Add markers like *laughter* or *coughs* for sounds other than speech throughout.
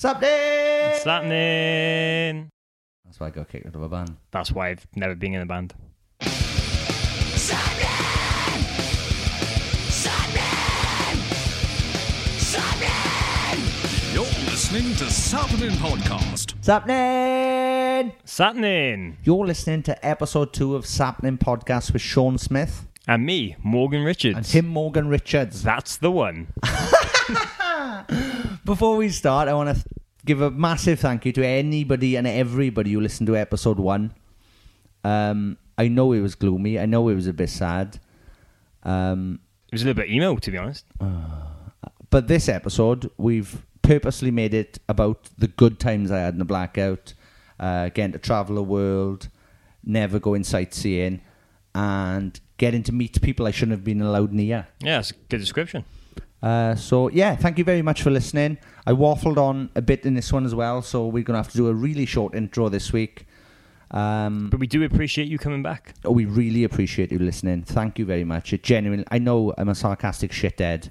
Something. It's happening. That's why I got kicked out of a band. That's why I've never been in a band. Sapnin! Sapin! Sapin! You're listening to Sappening Podcast. Sapnin! It's happening. You're listening to episode two of Sapnin Podcast with Sean Smith And me, Morgan Richards. and him, Morgan Richards. That's the one. *laughs* Before we start, I want to give a massive thank you to anybody and everybody who listened to episode one. Um, I know it was gloomy. I know it was a bit sad. Um, It was a little bit emo, to be honest. but this episode, we've purposely made it about the good times I had in the blackout, uh, getting to travel the world, never going sightseeing, and getting to meet people I shouldn't have been allowed near. Yeah, it's a good description. Uh, so yeah, thank you very much for listening. I waffled on a bit in this one as well, so we're gonna have to do a really short intro this week. Um, But we do appreciate you coming back. oh, we really appreciate you listening. Thank you very much. It genuinely, I know I'm a sarcastic shithead,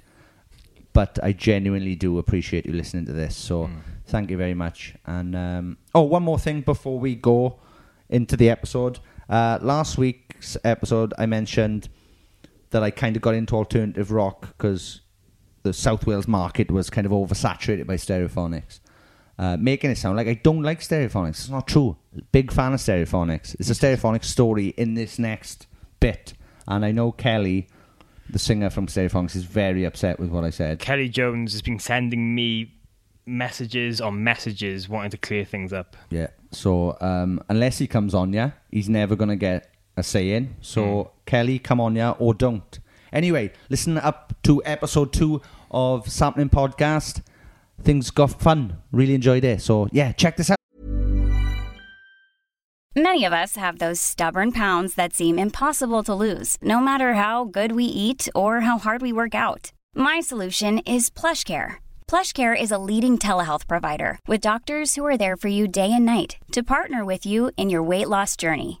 but I genuinely do appreciate you listening to this. So thank you very much. And um, oh, one more thing before we go into the episode. Uh, last week's episode, I mentioned that I kind of got into alternative rock because the South Wales market was kind of oversaturated by stereophonics. Uh, making it sound like I don't like stereophonics. It's not true. Big fan of stereophonics. It's a stereophonics story in this next bit. And I know Kelly, the singer from Stereophonics, is very upset with what I said. Kelly Jones has been sending me messages on messages wanting to clear things up. Yeah. So um, unless he comes on yeah, he's never gonna get a say in. So Kelly, come on yeah, or don't. Anyway, listen up to episode two of Sampling Podcast. Things got fun. Really enjoyed it. So yeah, check this out. Many of us have those stubborn pounds that seem impossible to lose, no matter how good we eat or how hard we work out. My solution is PlushCare. PlushCare is a leading telehealth provider with doctors who are there for you day and night to partner with you in your weight loss journey.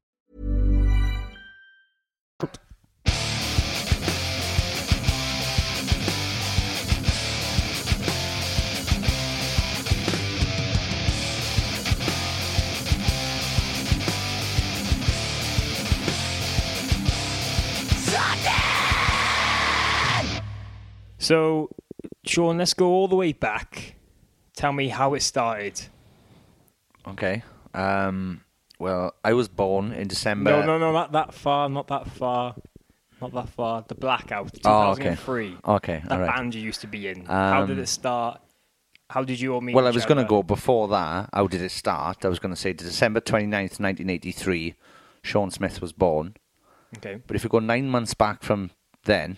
So, Sean, let's go all the way back. Tell me how it started. Okay. Um, well, I was born in December. No, no, no, not that far, not that far. Not that far. The Blackout, Oh, okay. 2003. Okay, That all right. band you used to be in. how did Um, it start? How did you all meet Well, I was going to go before that. How did it start? I was going to say December 29th, 1983, Sean Smith was born. Okay. But if you go nine months back from then,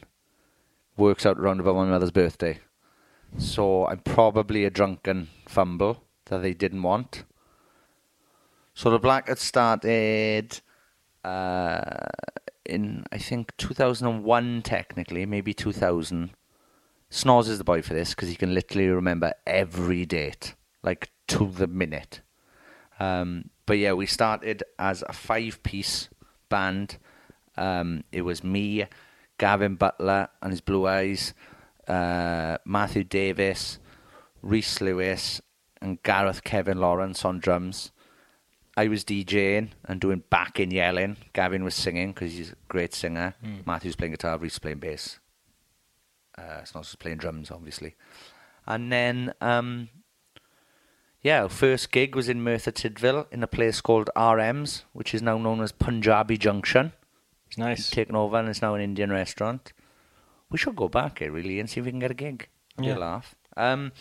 works out around about my mother's birthday. So I'm probably a drunken fumble that they didn't want. So the black had started uh, in, I think, 2001 technically, maybe 2000. Snoz is the boy for this because he can literally remember every date, like to the minute. Um, but yeah, we started as a five piece band. Um, it was me, Gavin Butler and his Blue Eyes, uh, Matthew Davis, Rhys Lewis, and Gareth Kevin Lawrence on drums. I was DJing and doing backing yelling. Gavin was singing because he's a great singer. Matthew's playing guitar, Rhys playing bass. Uh, it's not just playing drums, obviously. And then, um, yeah, our first gig was in Merthyr Tydfil in a place called RM's, which is now known as Punjabi Junction. It's nice. Taken over and it's now an Indian restaurant. We should go back here really and see if we can get a gig. Yeah. laugh. Um,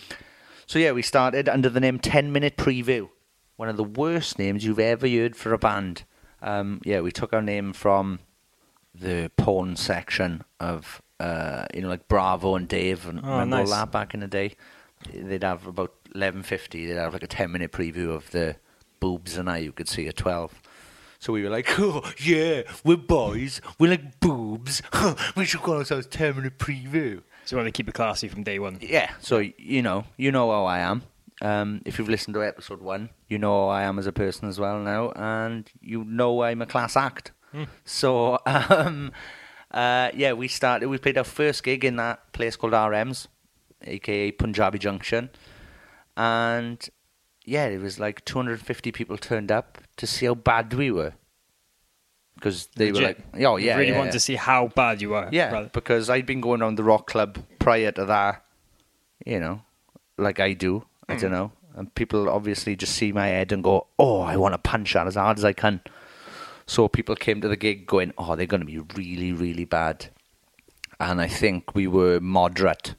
So yeah, we started under the name 10 Minute Preview. One of the worst names you've ever heard for a band. Um, yeah, we took our name from the porn section of, uh, you know, like Bravo and Dave and Oh, remember nice. all that back in the day. They'd have about 11.50, they'd have like a 10 minute preview of the boobs and I you could see at 12. So we were like, *laughs* oh, yeah, we're boys, we're like boobs, *laughs* we should call ourselves 10 minute preview. So you want to keep it classy from day one. Yeah, so you know, you know how I am. Um, if you've listened to episode one, you know how I am as a person as well now, and you know I'm a class act. So, *laughs* um, uh, yeah, we started. We played our first gig in that place called RM's, aka Punjabi Junction, and yeah, it was like 250 people turned up to see how bad we were. Because they were like, oh yeah, You really yeah, want yeah. to see how bad you are. Yeah, because I'd been going around the rock club prior to that, you know, like I do. I don't hmm. know. And people obviously just see my head and go, oh, I want to punch that as hard as I can. So people came to the gig going, oh, they're going to be really, really bad. And I think we were moderate.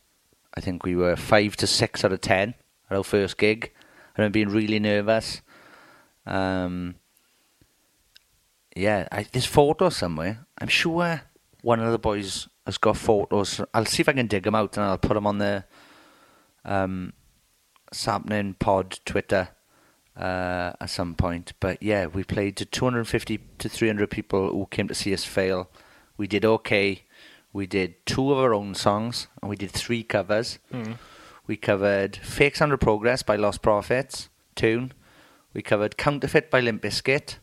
I think we were five to six out of ten at our first gig. I remember being really nervous. Um, yeah, I, there's photos somewhere. I'm sure one of the boys has got photos. I'll see if I can dig them out and I'll put them on the um, Sapnin Pod Twitter uh, at some point. But yeah, we played to 250 to 300 people who came to see us fail. We did okay. We did two of our own songs and we did three covers. We covered Fake Sound of Progress by Lostprophets, tune. We covered Counterfeit by Limp Bizkit,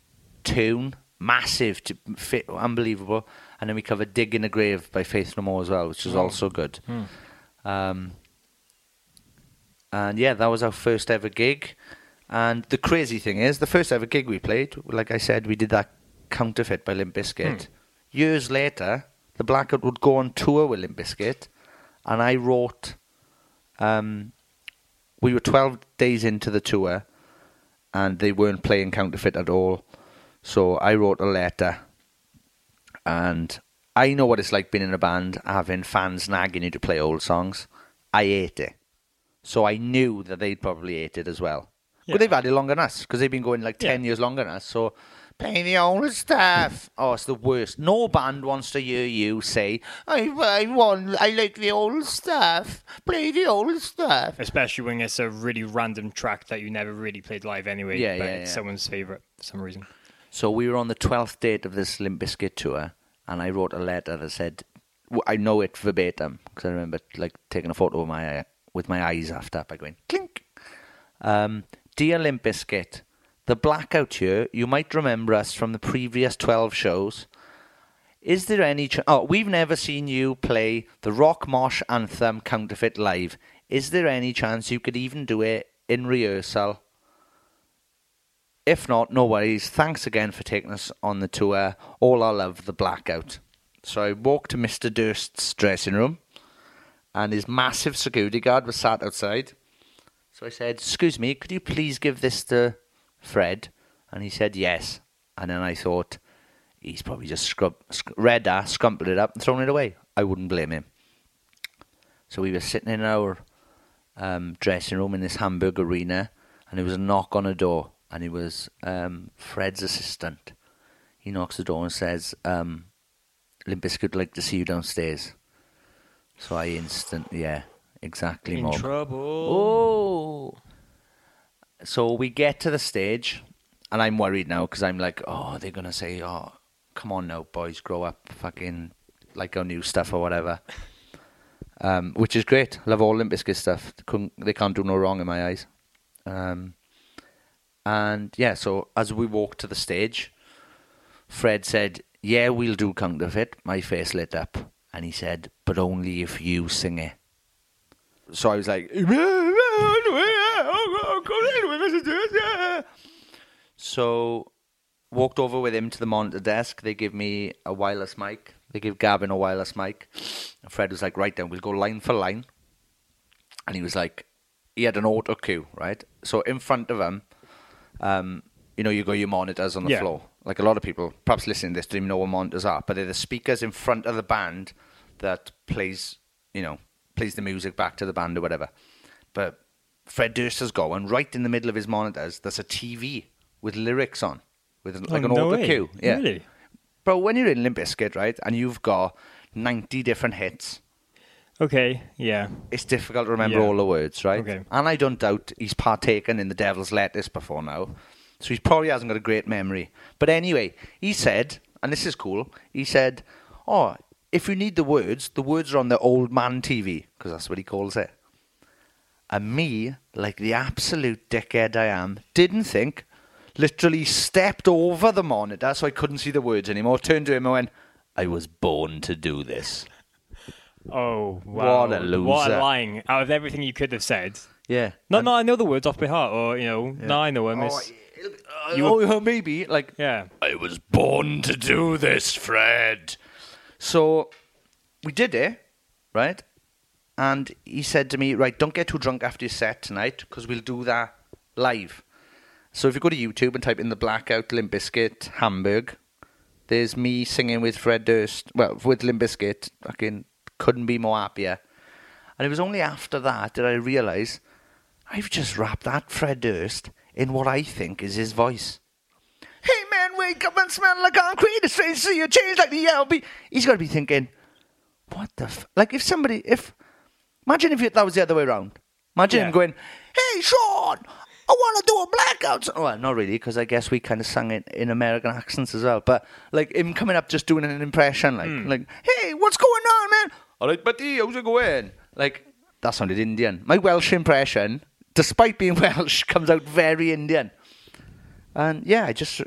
tune. Massive, t- fit, unbelievable. And then we covered Digging the Grave by Faith No More as well, which was hmm. also good. Hmm. Um, and yeah, that was our first ever gig. And the crazy thing is, the first ever gig we played, like I said, we did that Counterfeit by Limp Bizkit. Hmm. Years later, the Blackout would go on tour with Limp Bizkit, and I wrote. Um, we were 12 days into the tour, and they weren't playing Counterfeit at all. So I wrote a letter, and I know what it's like being in a band, having fans nagging you to play old songs. I hate it. So I knew that they'd probably hate it as well. Yeah. But they've had it longer than us because they've been going like 10 Yeah. years longer than us. So play the old stuff. oh, it's the worst. No band wants to hear you say, I, I want, I like the old stuff. Play the old stuff. Especially when it's a really random track that you never really played live anyway. Yeah, but yeah, it's yeah. someone's favourite for some reason. So we were on the 12th date of this Limp Bizkit tour, and I wrote a letter that said, I know it verbatim, because I remember like taking a photo of my with my eyes after by going, clink. Um, Dear Limp Bizkit, the blackout here, you might remember us from the previous 12 shows. Is there any ch- Oh, we've never seen you play the Rock Mosh anthem counterfeit live. Is there any chance you could even do it in rehearsal? If not, no worries. Thanks again for taking us on the tour. All our love, the blackout. So I walked to Mr. Durst's dressing room, and his massive security guard was sat outside. So I said, Excuse me, could you please give this to Fred? And he said, Yes. And then I thought, He's probably just scrub, sc- read that, scrumpled it up, and thrown it away. I wouldn't blame him. So we were sitting in our um, dressing room in this Hamburg arena, and there was a knock on a door, and it was um, Fred's assistant. He knocks the door and says, um, Limp would like to see you downstairs. So I instant, yeah, exactly, In Mob. trouble. Oh. So we get to the stage, and I'm worried now because I'm like, oh, they're gonna say, oh, come on now, boys, grow up, fucking like our new stuff or whatever. *laughs* Um, which is great. Love all Limp Bizkit stuff. They, they can't do no wrong in my eyes. Um, and yeah, so as we walked to the stage, Fred said, "Yeah, we'll do counterfeit." My face lit up, and he said, "But only if you sing it." So I was like, *laughs* so walked over with him to the monitor desk. They give me a wireless mic. They give Gavin a wireless mic. And Fred was like, right then, we'll go line for line. And he was like, he had an auto cue, right? So in front of him, um, you know, you got your monitors on the Yeah. floor. Like a lot of people, perhaps listening to this, don't even know what monitors are, but they're the speakers in front of the band that plays, you know, plays the music back to the band or whatever. But Fred Durst has got one right in the middle of his monitors. There's a TV with lyrics on, with like Oh, an no auto way. cue. Yeah. Really? Bro, when you're in Limp Bizkit, right, and you've got 90 different hits, Okay. Yeah. it's difficult to remember Yeah. all the words, right? Okay. And I don't doubt he's partaken in the devil's lettuce before now. So he probably hasn't got a great memory. But anyway, he said, and this is cool, he said, Oh, if you need the words, the words are on the old man TV, because that's what he calls it. And me, like the absolute dickhead I am, didn't think, literally stepped over the monitor so I couldn't see the words anymore, turned to him and went, I was born to do this. Oh wow! What a loser. What a lying! Out of everything you could have said. Yeah. No, no, I know the words off by heart, or you know, no, I know them. Oh, uh, You- oh, maybe like yeah. I was born to do this, Fred. So we did it, right? And he said to me, "Right, don't get too drunk after your set tonight, because we'll do that live." So if you go to YouTube and type in the Blackout Limp Bizkit Hamburg, there's me singing with Fred Durst. Well, with Limp Bizkit, fucking couldn't be more happier. And it was only after that that I realised I've just wrapped that Fred Durst in what I think is his voice. Hey man, wake up and smell like concrete. It's strange to see you change like the LB. He's got to be thinking, what the f-? like if somebody if imagine if that was the other way around. Imagine him going, hey Sean, I want to do a blackout. Well, not really, because I guess we kind of sang it in American accents as well. But like him coming up just doing an impression, like Hmm. like, hey, what's going on, man? All right, buddy, how's it going? Like that sounded Indian. My Welsh impression, despite being *laughs* Welsh, comes out very Indian. And yeah, I just,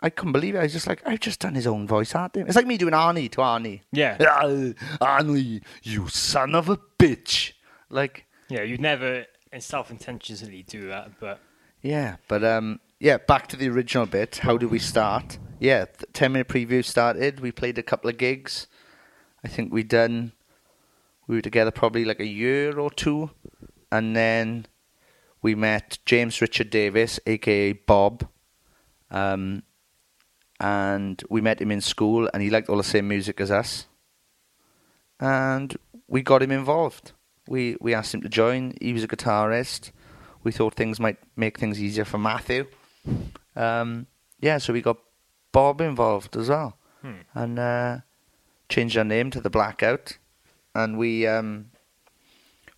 I couldn't believe it. I was just like, I've just done his own voice art. It's like me doing Arnie to Arnie. Yeah. Ah, *laughs* Arnie, you son of a bitch. Like, Yeah, you'd never self-intentionally do that, but yeah, but um, yeah, back to the original bit. How do we start? Yeah, 10 minute preview started. We played a couple of gigs. I think we done, we were together probably like a year or two. And then we met James Richard Davis, aka Bob. Um, and we met him in school, and he liked all the same music as us. And we got him involved. We we asked him to join. He was a guitarist. We thought things might make things easier for Matthew. Um, yeah, so we got Bob involved as well, and uh, changed our name to the Blackout. And we um,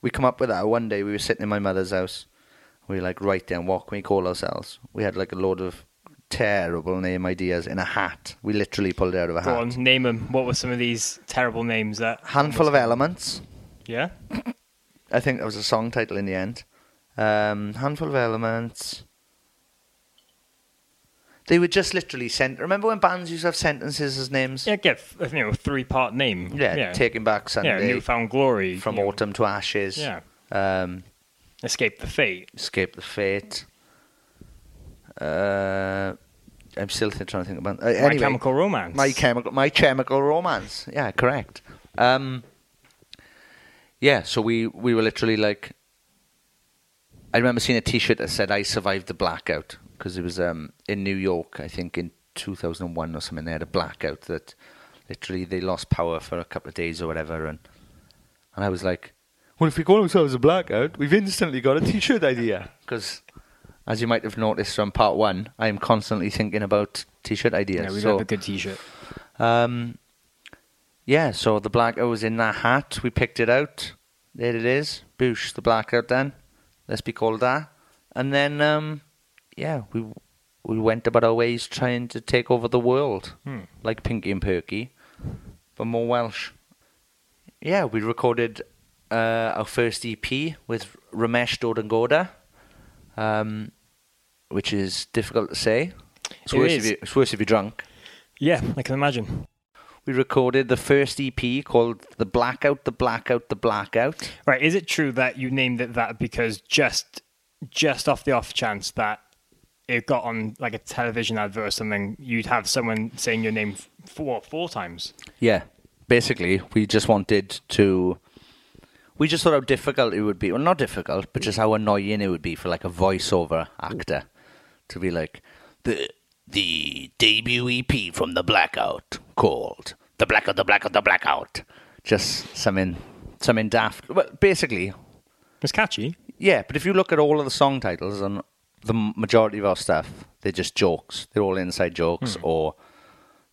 we come up with that one day. We were sitting in my mother's house. We were like, right then, what can we call ourselves? We had like a load of terrible name ideas in a hat. We literally pulled it out of a go hat. on, name them. What were some of these terrible names that? Handful of elements. Yeah. *coughs* I think that was a song title in the end. Um, handful of elements. They were just literally sent. Remember when bands used to have sentences as names? Yeah, get you know three-part name. Yeah, yeah. Taking Back Sunday. yeah, newfound glory From you know, Autumn to Ashes. Yeah, Um, escape the fate. Escape the Fate. Uh, I'm still th- trying to think about. Uh, My anyway, Chemical Romance. My chemical, my chemical romance. Yeah, correct. Um, yeah, so we we were literally like. I remember seeing a T-shirt that said "I survived the blackout" because it was um, in New York, I think in 2001 or something. They had a blackout that literally they lost power for a couple of days or whatever, and and I was like, "Well, if we call ourselves a blackout, we've instantly got a T-shirt idea." *laughs* Because, as you might have noticed from part one, I am constantly thinking about T-shirt ideas. Yeah, we so, have a good T-shirt. um, yeah, so the blackout was in that hat. We picked it out. There it is. Boosh, the blackout then. Let's be called that. And then, um, yeah, we we went about our ways trying to take over the world. Hmm. Like Pinky and Perky, but more Welsh. Yeah, we recorded uh, our first EP with Ramesh Dodangoda, um, which is difficult to say. It's It worse, is. If you, it's worse if you're drunk. Yeah, I can imagine. We recorded the first EP called The Blackout, The Blackout, The Blackout. Right, is it true that you named it that because just just off the off chance that it got on like a television advert or something, you'd have someone saying your name four four times? Yeah. Basically, we just wanted to. We just thought how difficult it would be. Well, not difficult, but just how annoying it would be for like a voiceover actor to be like the the debut EP from the Blackout called the Blackout, the Blackout, the Blackout. Just something, something daft. Well, basically, It's catchy. Yeah, but if you look at all of the song titles and the majority of our stuff, they're just jokes. They're all inside jokes or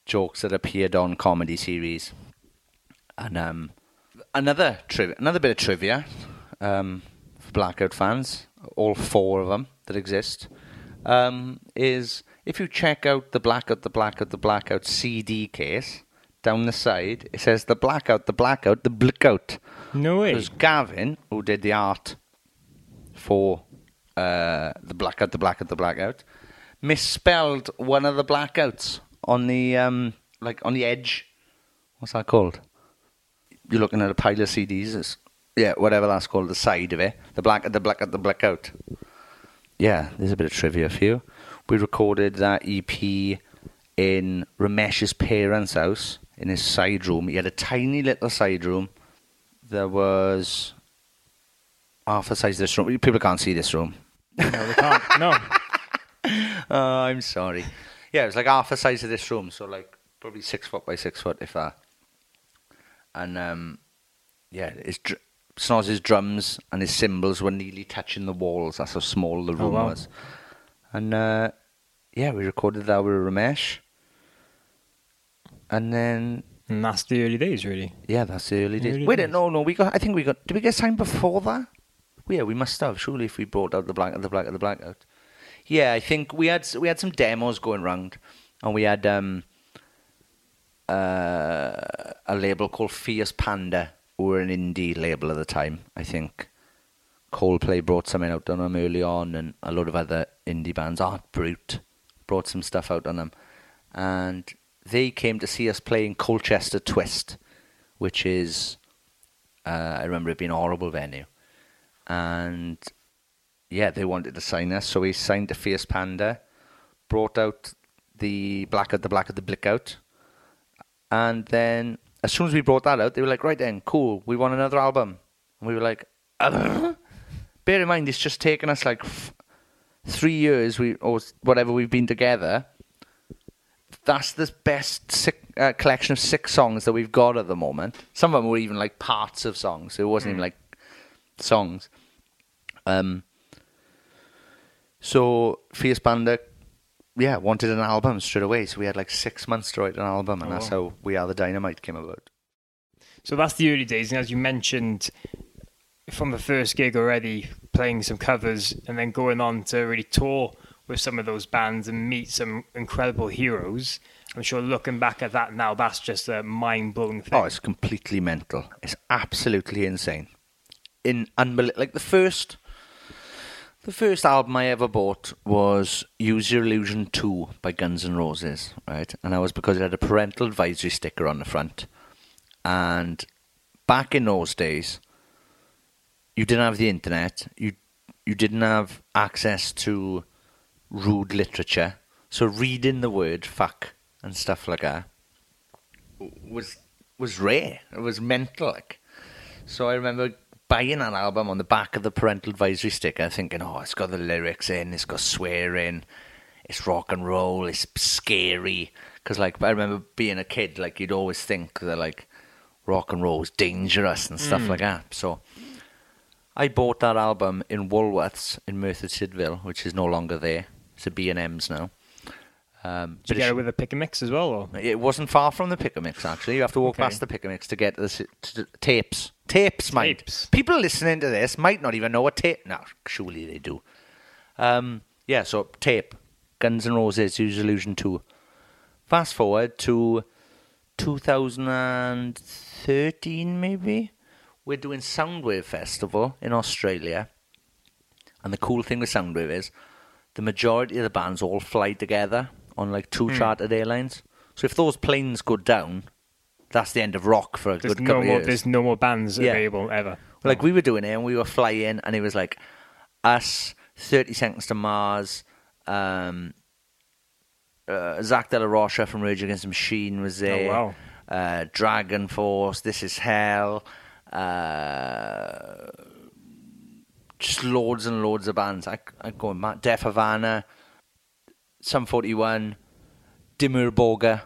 jokes that appeared on comedy series. And um, another tri- another bit of trivia um, for Blackout fans, all four of them that exist, um, is if you check out the Blackout, the Blackout, the Blackout CD case down the side, it says the Blackout, the Blackout, the Blackout. No way. Because Gavin, who did the art for uh, the blackout, the blackout, the blackout, misspelled one of the blackouts on the um, like on the edge. What's that called? You're looking at a pile of CDs. It's, yeah, whatever that's called, the side of it. The black, the blackout, the blackout. Yeah, there's a bit of trivia for you. We recorded that EP in Ramesh's parents' house in his side room. He had a tiny little side room. There was half the size of this room. People can't see this room. No, they can't. No. *laughs* Oh, I'm sorry. Yeah, it was like half the size of this room, so like probably six foot by six foot, if that. And um, yeah, his dr- Snoz's drums and his cymbals were nearly touching the walls. That's how small the room wow. was. And uh, yeah, we recorded that with Ramesh. And then And that's the early days, really. yeah, that's the early days. Early Wait, days. no, no, we got. I think we got. Did we get signed before that? Yeah, we must have. Surely, if we brought out the black, the black, the blackout. Yeah, I think we had we had some demos going round, and we had um uh, a label called Fierce Panda, who were an indie label at the time. I think Coldplay brought something out on them early on, and a lot of other indie bands, Art Brut, brought some stuff out on them, and they came to see us playing Colchester Twist, which is uh, I remember it being a horrible venue, and yeah, they wanted to sign us, so we signed to Fierce Panda, brought out the Blackout, the Blackout, the Blackout, and then as soon as we brought that out, they were like, right then, cool, we want another album, and we were like, bear in mind, it's just taken us like f- three years, we or whatever we've been together. That's the best six, uh, collection of six songs that we've got at the moment. Some of them were even like parts of songs. So it wasn't even like songs. Um. So Fierce Panda, yeah, wanted an album straight away. So we had like six months to write an album, and Oh, that's how We Are the Dynamite came about. So that's the early days, and as you mentioned, from the first gig already, playing some covers, and then going on to really tour with some of those bands and meet some incredible heroes. I'm sure looking back at that now, that's just a mind blowing thing. Oh, it's completely mental. It's absolutely insane. In unbel- like the first, the first album I ever bought was Use Your Illusion Two by Guns N' Roses, right? And that was because it had a parental advisory sticker on the front. And back in those days, you didn't have the internet. You you didn't have access to rude literature. So reading the word fuck and stuff like that was was rare. It was mental. Like. So I remember buying an album on the back of the parental advisory sticker, thinking, "Oh, it's got the lyrics in, it's got swearing, it's rock and roll, it's scary." Because like I remember being a kid, like you'd always think that like rock and roll was dangerous and stuff mm. like that. So I bought that album in Woolworths in Merthyr Tydfil, which is no longer there. It's a B and M's now. Um, Did you get it with a pick and mix as well? Or? it wasn't far from the Pick-a-Mix, actually. You have to walk Okay. past the Pick-a-Mix to get to the s- to the tapes. Tapes, mind. Tapes. People listening to this might not even know what tape... No, surely they do. Um, yeah, so tape. Guns N' Roses, Use Illusion 2. Fast forward to 2013, maybe. We're doing Soundwave Festival in Australia. And the cool thing with Soundwave is the majority of the bands all fly together on like two chartered airlines. So if those planes go down, that's the end of rock for a There's good no couple more. of years. There's no more bands Yeah. available ever. Like we were doing it and we were flying and it was like us, 30 Seconds to Mars, um, uh, Zach De La Rocha from Rage Against the Machine was there. wow. Uh, Dragon Force, This Is Hell. Uh, just loads and loads of bands. I, I go mad. Deaf Havana, Sum 41, Dimmu Borgir.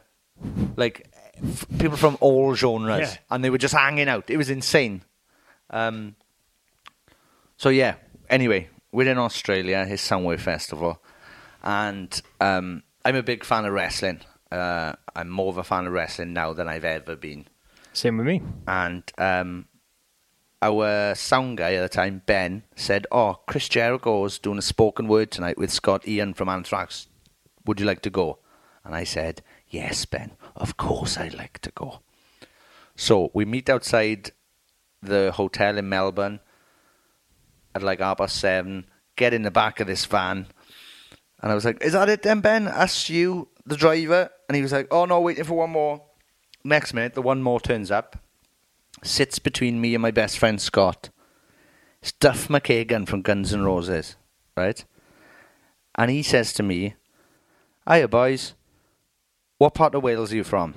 Like f- people from all genres. Yeah. And they were just hanging out. It was insane. Um, so yeah, anyway, we're in Australia, his Soundwave Festival, and um, I'm a big fan of wrestling. Uh, I'm more of a fan of wrestling now than I've ever been. Same with me. And um, our sound guy at the time, Ben, said, "Oh, Chris Jericho's doing a spoken word tonight with Scott Ian from Anthrax. Would you like to go?" And I said, "Yes, Ben. Of course, I'd like to go." So we meet outside the hotel in Melbourne at like half past seven. Get in the back of this van, and I was like, "Is that it, then, Ben?" Asked you, the driver, and he was like, "Oh no, waiting for one more." Next minute, the one more turns up sits between me and my best friend Scott. It's Duff McKagan from Guns N' Roses, right? And he says to me, Hiya, boys. What part of Wales are you from?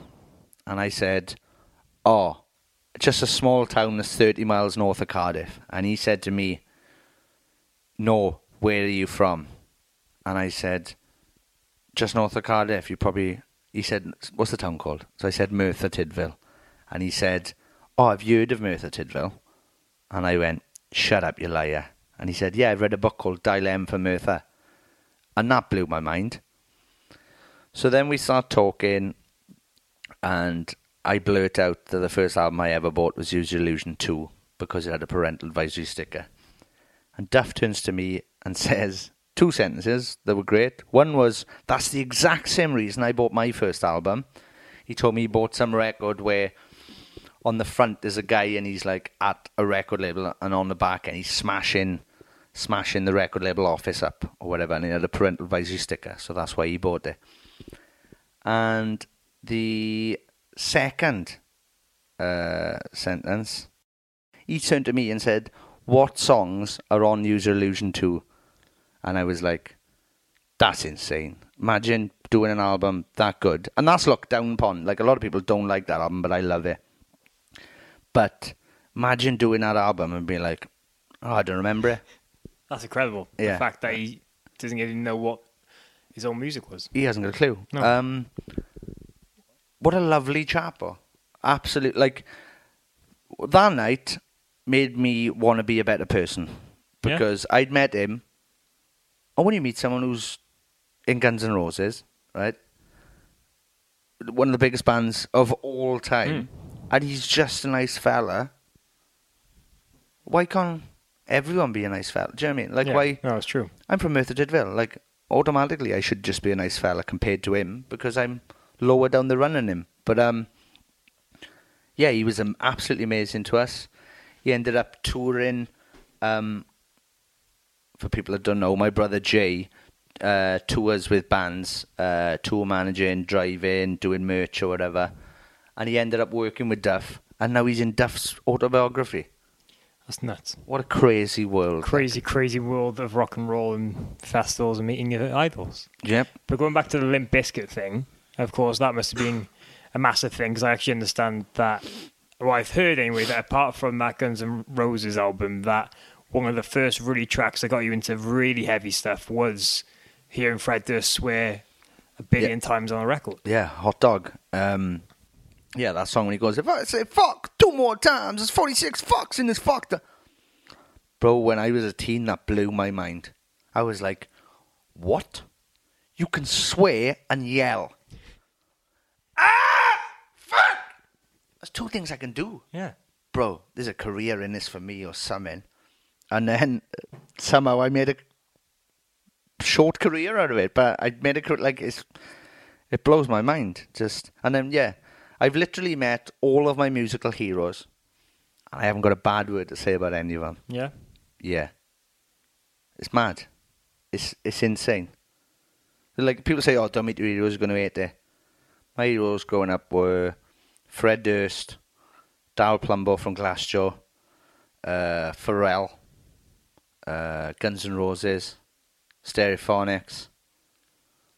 And I said, Oh, just a small town that's 30 miles north of Cardiff. And he said to me, No, where are you from? And I said, Just north of Cardiff. You probably. He said, What's the town called? So I said, Merthyr Tydfil. And he said, Oh, you heard of Merthyr Tydfil? And I went, Shut up, you liar. And he said, Yeah, I've read a book called Dial for Merthyr. And that blew my mind. So then we start talking, and I blurt out that the first album I ever bought was Use Your Illusion 2 because it had a parental advisory sticker. And Duff turns to me and *laughs* says two sentences that were great. One was, That's the exact same reason I bought my first album. He told me he bought some record where on the front there's a guy and he's like at a record label and on the back and he's smashing smashing the record label office up or whatever and he had a parental advisory sticker so that's why he bought it. And the second uh, sentence he turned to me and said what songs are on Use Your Illusion 2 and I was like that's insane. Imagine doing an album that good. And that's looked down upon. Like a lot of people don't like that album but I love it but imagine doing that album and being like, oh, I don't remember it. That's incredible. Yeah. The fact that he doesn't even know what his own music was. He hasn't got a clue. No. Um, what a lovely chap. Absolutely. Like, that night made me want to be a better person Yeah. because I'd met him. And when you meet someone who's in Guns N' Roses, right? One of the biggest bands of all time, and he's just a nice fella. Why can't everyone be a nice fella? Do you know what I mean? Like, Yeah. why? No, it's true. I'm from Merthyr Tydfil. Like, automatically, I should just be a nice fella compared to him because I'm lower down the run than him. But um, yeah, he was um, absolutely amazing to us. He ended up touring. Um, for people that don't know, my brother Jay uh, tours with bands, uh, tour managing, driving, doing merch or whatever, and he ended up working with Duff, and now he's in Duff's autobiography. That's nuts. What a crazy world! Crazy, crazy world of rock and roll and festivals and meeting your idols. Yep. But going back to the Limp Bizkit thing, of course, that must have been a massive thing because I actually understand that. Well, I've heard anyway that apart from that Guns N' Roses album, that one of the first really tracks that got you into really heavy stuff was hearing Fred Durst swear a billion times on a record. Yeah, hot dog. Um, yeah, that song when he goes, if I say fuck two more times, there's 46 fucks in this fuck. Bro, when I was a teen, that blew my mind. I was like, what? You can swear and yell. Ah! Fuck! There's two things I can do. Yeah. Bro, there's a career in this for me or something. And then uh, somehow I made a short career out of it, but I made it like it's it blows my mind. Just and then yeah, I've literally met all of my musical heroes, and I haven't got a bad word to say about any of them. Yeah. Yeah, it's mad. It's it's insane. Like people say, "Oh, don't meet your heroes. You're going to hate it." My heroes growing up were Fred Durst, Daryl Palumbo from Glassjaw, uh, Pharrell, uh, Guns N' Roses, Stereophonics.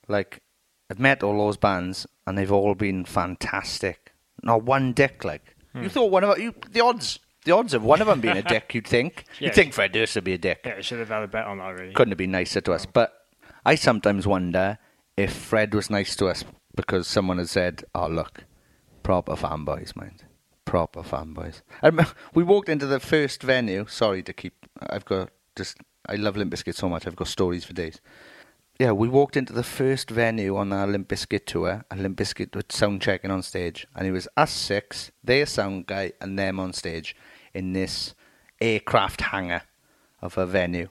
Like, I've met all those bands, and they've all been fantastic. Not one dick, like hmm. you thought one of you the odds. The odds of one of them being a dick, you'd think. *laughs* Yeah. You'd think Fred Durst would be a dick Yeah, should have had a bet on that, really. couldn't have been nicer to us. Oh. But I sometimes wonder if Fred was nice to us because someone had said, "Oh, look, proper fanboys, mind, proper fanboys." I remember, *laughs* we walked into the first venue. Sorry to keep. I've got just I love Limp Bizkit so much. I've got stories for days. Yeah, we walked into the first venue on our Limp Bizkit tour, and Limp Bizkit was sound checking on stage, and it was us six, their sound guy, and them on stage in this aircraft hangar of a venue.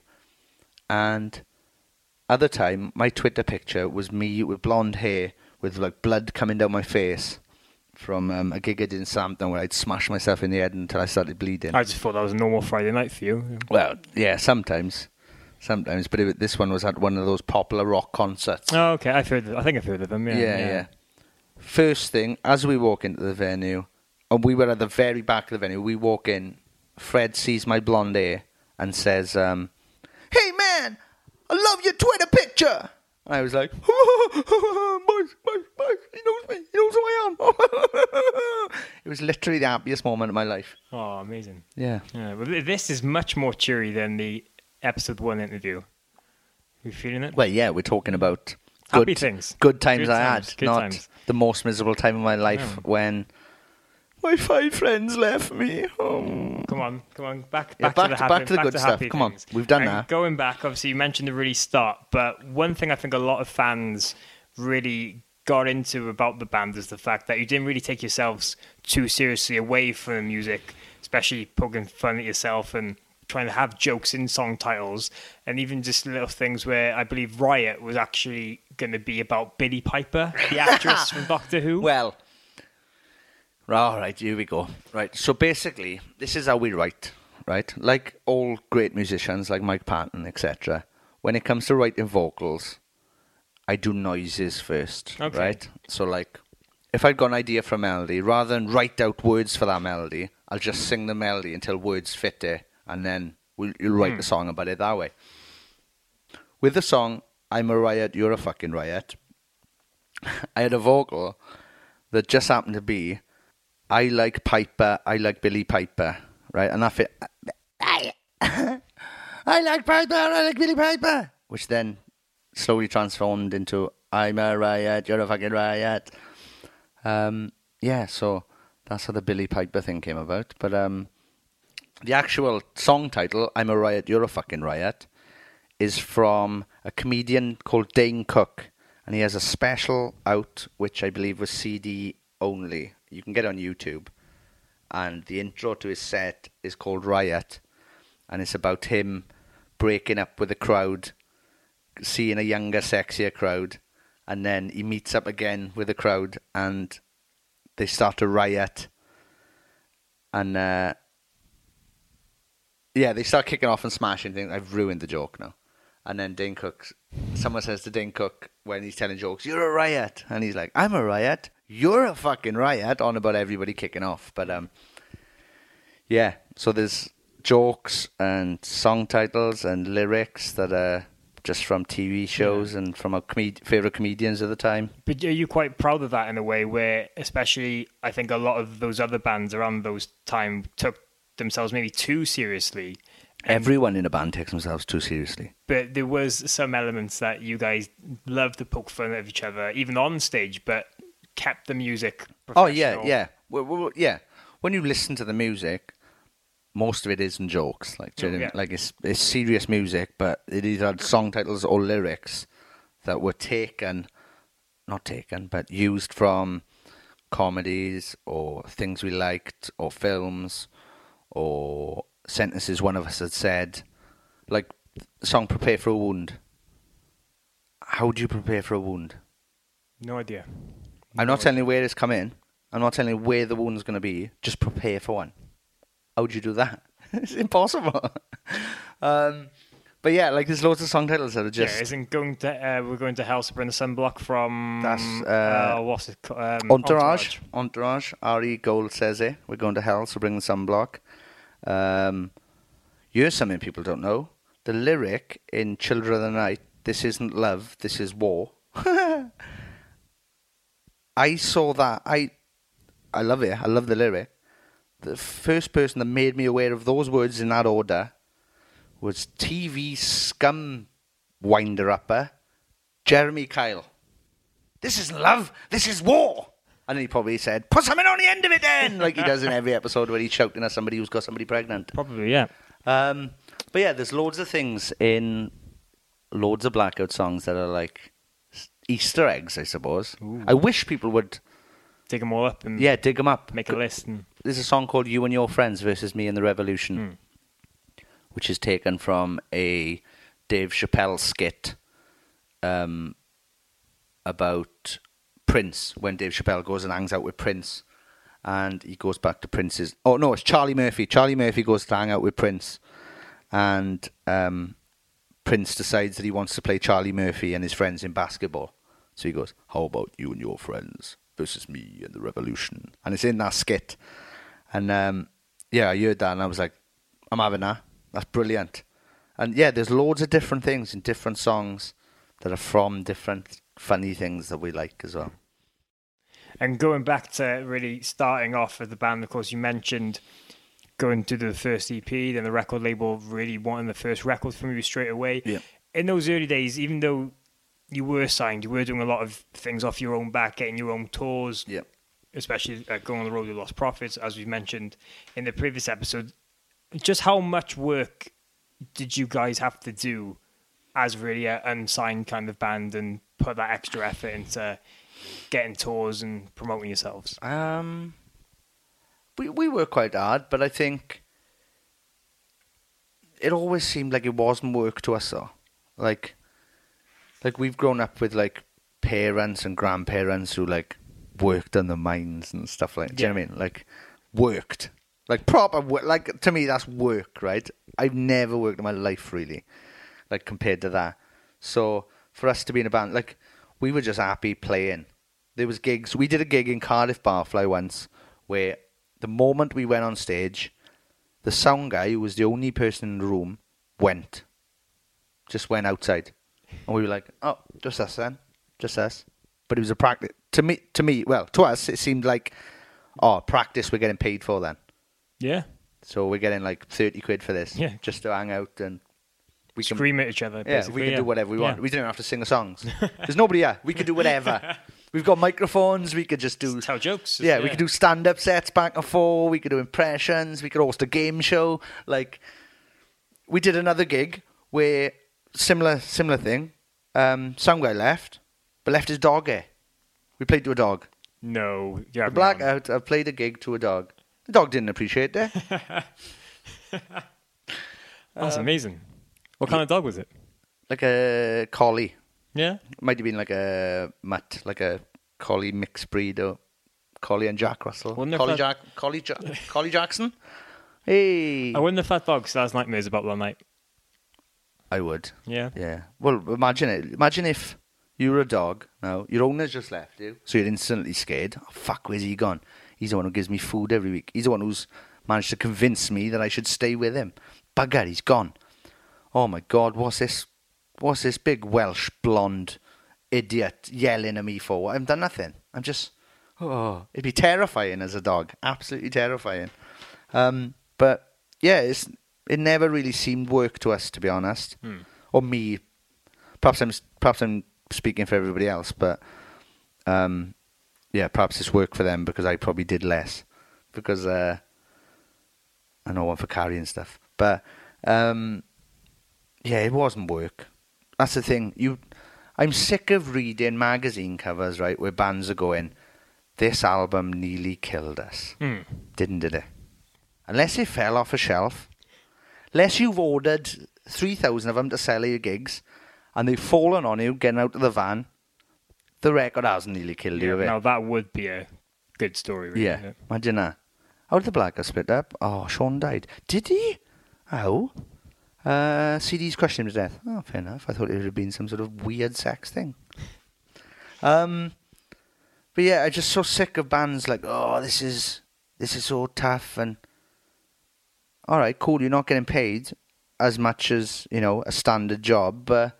And at the time, my Twitter picture was me with blonde hair with like blood coming down my face from um, a gig I did in Southampton where I'd smashed myself in the head until I started bleeding. I just thought that was a normal Friday night for you. Well, yeah, sometimes, sometimes, but it, this one was at one of those popular rock concerts. Oh, okay. I've heard. Of, I think I've heard of them. Yeah, yeah, yeah. First thing, as we walk into the venue, and we were at the very back of the venue, we walk in. Fred sees my blonde hair and says, um, "Hey man, I love your Twitter picture." And I was like, Mike, Mike, Mike, he knows me, he knows who I am. *laughs* it was literally the happiest moment of my life. Oh, amazing. Yeah. Yeah. Well, this is much more cheery than the episode one interview. You feeling it? Well, yeah, we're talking about Happy good, things. good times Good I times, had, not times. the most miserable time of my life mm. when my five friends left me. Oh. Come on, come on, back, Yeah, back, back to the happy, back to the good stuff. happy Come on, things. we've done And that. Going back, obviously, you mentioned the really start, but one thing I think a lot of fans really got into about the band is the fact that you didn't really take yourselves too seriously away from the music, especially poking fun at yourself and trying to have jokes in song titles, and even just little things where I believe Riot was actually going to be about Billie Piper, the actress from Doctor Who. Well, all right, here we go. Right, so basically, this is how we write, right? Like all great musicians, like Mike Patton, etc. When it comes to writing vocals, I do noises first, Okay. right? So, like, if I've got an idea for a melody, rather than write out words for that melody, I'll just sing the melody until words fit it, and then we'll, you'll write the song about it that way. With the song "I'm a Riot, You're a Fucking Riot," *laughs* I had a vocal that just happened to be I like Piper, I like Billie Piper, right? And that fit. I, *laughs* I like Piper, I like Billie Piper, which then slowly transformed into I'm a riot, you're a fucking riot. Um, yeah, so that's how the Billie Piper thing came about. But um, the actual song title, I'm a riot, you're a fucking riot, is from a comedian called Dane Cook, and he has a special out, which I believe was CD only. You can get on YouTube, and the intro to his set is called Riot, and it's about him breaking up with a crowd, seeing a younger, sexier crowd, and then he meets up again with the crowd, and they start to riot, and uh, yeah, they start kicking off and smashing things. I've ruined the joke now. And then Dane Cook, someone says to Dane Cook when he's telling jokes, "You're a riot," and he's like, "I'm a riot. You're a fucking riot." On about everybody kicking off, but um, yeah. So there's jokes and song titles and lyrics that are just from TV shows and from our comed- favorite comedians of the time. But are you quite proud of that in a way where, especially, I think a lot of those other bands around those time took themselves maybe too seriously. Everyone in a band takes themselves too seriously. But there was some elements that you guys loved to poke fun of each other, even on stage, but kept the music. Oh yeah, yeah, well, well, yeah. When you listen to the music, most of it isn't jokes. Like, do you oh, know what I mean? Yeah. like it's it's serious music, but it either had song titles or lyrics that were taken, not taken, but used from comedies or things we liked or films or sentences one of us had said. Like song "Prepare for a Wound." How do you prepare for a wound? No idea. I'm not telling you where it's come in. I'm not telling you where the wound's going to be. Just prepare for one. How would you do that? *laughs* it's impossible. *laughs* um, but yeah, like there's loads of song titles that are just yeah, isn't going to uh, we're going to hell to burn the sunblock from That's, uh, what's it called? Um, Entourage. Entourage. Ari Gold says it. We're going to hell, so bring the sunblock. Um, here's something people don't know. The lyric in Children of the Night, this isn't love, this is war. *laughs* I saw that. I I love it. I love the lyric. The first person that made me aware of those words in that order was TV scum winder upper Jeremy Kyle. This isn't love, this is war. And then he probably said, put something on the end of it then, *laughs* like he does in every episode where he's shouting at somebody who's got somebody pregnant. Probably, yeah. Um, But yeah, there's loads of things in loads of blackout songs that are like Easter eggs, I suppose. I wish people would, Dig them all up and yeah, dig them up. make a list. And There's a song called "You and Your Friends" versus "Me and the Revolution," which is taken from a Dave Chappelle skit um, about Prince when Dave Chappelle goes and hangs out with Prince, and he goes back to Prince's. Oh no, it's Charlie Murphy. Charlie Murphy goes to hang out with Prince, and um, Prince decides that he wants to play Charlie Murphy and his friends in basketball. So he goes, "How about you and your friends versus me and the revolution?" And it's in that skit. And um, yeah, I heard that and I was like, "I'm having that. That's brilliant." And yeah, there's loads of different things in different songs that are from different funny things that we like as well. And going back to really starting off as the band, of course, you mentioned going to the first EP, then the record label really wanting the first record from you straight away. Yeah. In those early days, even though you were signed, you were doing a lot of things off your own back, getting your own tours, Yeah. especially uh, going on the road with Lostprophets, as we mentioned in the previous episode. Just how much work did you guys have to do as really an unsigned kind of band and put that extra effort into getting tours and promoting yourselves? Um, we we work quite hard, but I think it always seemed like it wasn't work to us though. Like, like we've grown up with like parents and grandparents who like worked on the mines and stuff like. Do you know what I mean? Like worked, like proper work. Like to me, that's work, right? I've never worked in my life really, like compared to that. So for us to be in a band, like we were just happy playing. There was gigs. We did a gig in Cardiff Barfly once, where the moment we went on stage, the sound guy, who was the only person in the room, went, just went outside, and we were like, "Oh, just us then, just us." But it was a practice. To me, to me, well, to us, it seemed like, "Oh, practice. We're getting paid for then." Yeah. So we're getting like thirty quid for this, Yeah. just to hang out and we can Scream at each other. yeah, we can yeah. do whatever we want. Yeah. We don't have to sing the songs. *laughs* There's nobody here. We could do whatever. *laughs* We've got microphones. We could just do. Tell jokes. Yeah, we could do stand-up sets back and forth. We could do impressions. We could host a game show. Like, we did another gig where similar similar thing. Um, some guy left, but left his dog here. We played to a dog. No, yeah, have blackout. I played a gig to a dog. The dog didn't appreciate that. *laughs* That's amazing. What kind of dog was it? like a collie. Yeah. Might have been like a mutt, like a collie mixed breed or collie and Jack Russell. Wonder Collie Jack, collie, ja- collie Jackson. Hey, I wonder if that dog still has nightmares about one night. I would. Yeah. Yeah. Well, imagine it. Imagine if you were a dog. Now your owner's just left you, so you're instantly scared. Oh, fuck, where's he gone? He's the one who gives me food every week. He's the one who's managed to convince me that I should stay with him. Bugger, he's gone. Oh my God, what's this? What's this big Welsh blonde idiot yelling at me for? I haven't done nothing. I'm just. Oh, it'd be terrifying as a dog. Absolutely terrifying. Um, but yeah, it's it never really seemed work to us, to be honest, or me. Perhaps I'm perhaps I'm speaking for everybody else, but um, yeah, perhaps it's work for them because I probably did less because uh, I know one for carrying stuff, but um, yeah, it wasn't work. That's the thing. You, I'm sick of reading magazine covers, right, where bands are going. This album nearly killed us. Hmm. Didn't did it? Unless it fell off a shelf, unless you've ordered three thousand of them to sell at your gigs, and they've fallen on you getting out of the van, the record hasn't nearly killed you. Yeah, it? now that would be a good story. Really, Yeah, imagine that. How did the black guy split up? Oh, Sean died. Did he? How? Uh, CD's crushed him to death. Oh, fair enough. I thought it would have been some sort of weird sex thing. Um, but yeah, I'm just so sick of bands like, oh, this is this is so tough and. All right, cool. You're not getting paid as much as you know a standard job, but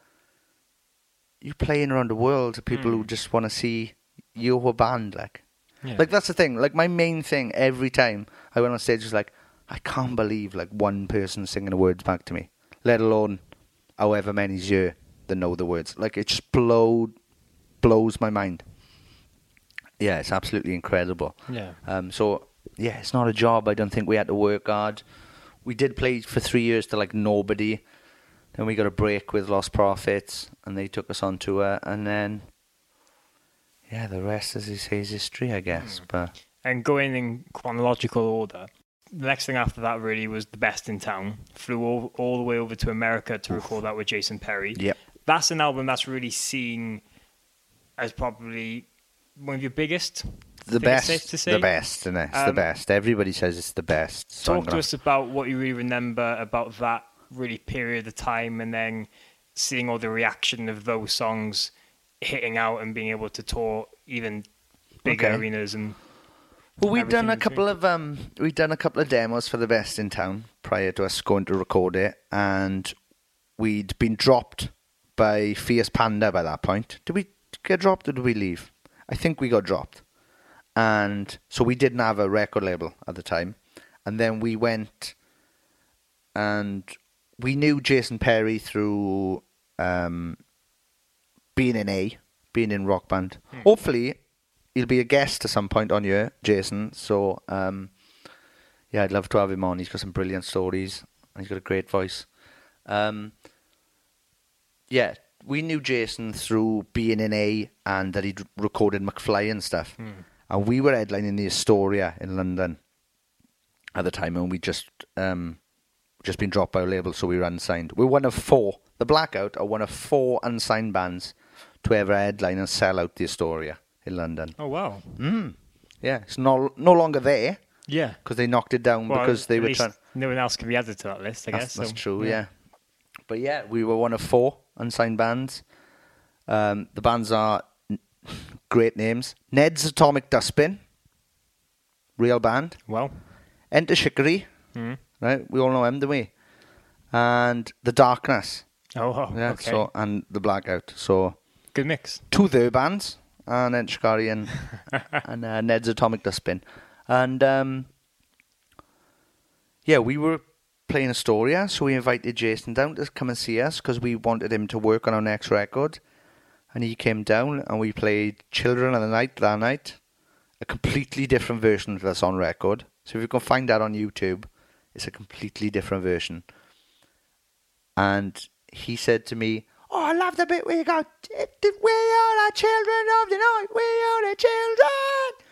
you're playing around the world to people who just want to see your band, like. Yeah. Like that's the thing. Like my main thing every time I went on stage was like, I can't believe like one person singing the words back to me, let alone however many's here that know the words. Like it just blow blows my mind. Yeah, it's absolutely incredible. Yeah. Um, so yeah, it's not a job. I don't think we had to work hard. we did play for three years to like nobody. Then we got a break with Lostprophets, and they took us on tour, and then yeah, the rest as he says history, I guess. But And going in chronological order, the next thing after that really was the best in town. Flew all, all the way over to America to record that with Jason Perry. Yep. That's an album that's really seen as probably one of your biggest. the it's best, safe to say? the best, and it's the Um, best. Everybody says it's the best. So Talk to gonna- us about what you really remember about that really period of time and then seeing all the reaction of those songs hitting out and being able to tour even bigger Okay. arenas and Well, we'd done a couple of um, we'd done a couple of demos for the best in town prior to us going to record it, and we'd been dropped by Fierce Panda by that point. Did we get dropped or did we leave? I think we got dropped, and so we didn't have a record label at the time, and then we went, and we knew Jason Perry through um, being in A, being in rock band. Hopefully, he'll be a guest at some point on here, Jason. So, um, yeah, I'd love to have him on. He's got some brilliant stories and he's got a great voice. Um, yeah, we knew Jason through being in A and that he'd recorded McFly and stuff. And we were headlining the Astoria in London at the time, and we just um, just been dropped by a label, so we were unsigned. We're one of four. The Blackout are one of four unsigned bands to ever headline and sell out the Astoria in London. oh wow Yeah, it's no no longer there yeah because they knocked it down Well, because they were trying. no one else can be added to that list I That's, guess that's so, true, yeah. But yeah, we were one of four unsigned bands. Um, the bands are great names: Ned's Atomic Dustbin, real band. well Enter Shikari, right? We all know him, do we? And the Darkness, oh, oh yeah. okay So and the Blackout. So good mix two their bands, and Enter Shikari and *laughs* and uh, Ned's Atomic Dustbin, and um, yeah, we were playing Astoria, so we invited Jason down to come and see us because we wanted him to work on our next record, and he came down and we played Children of the Night that night, a completely different version of this on record. So if you can find that on YouTube, it's a completely different version. And he said to me, "Oh, I love the bit where you go, we are the children of the night, we are the children."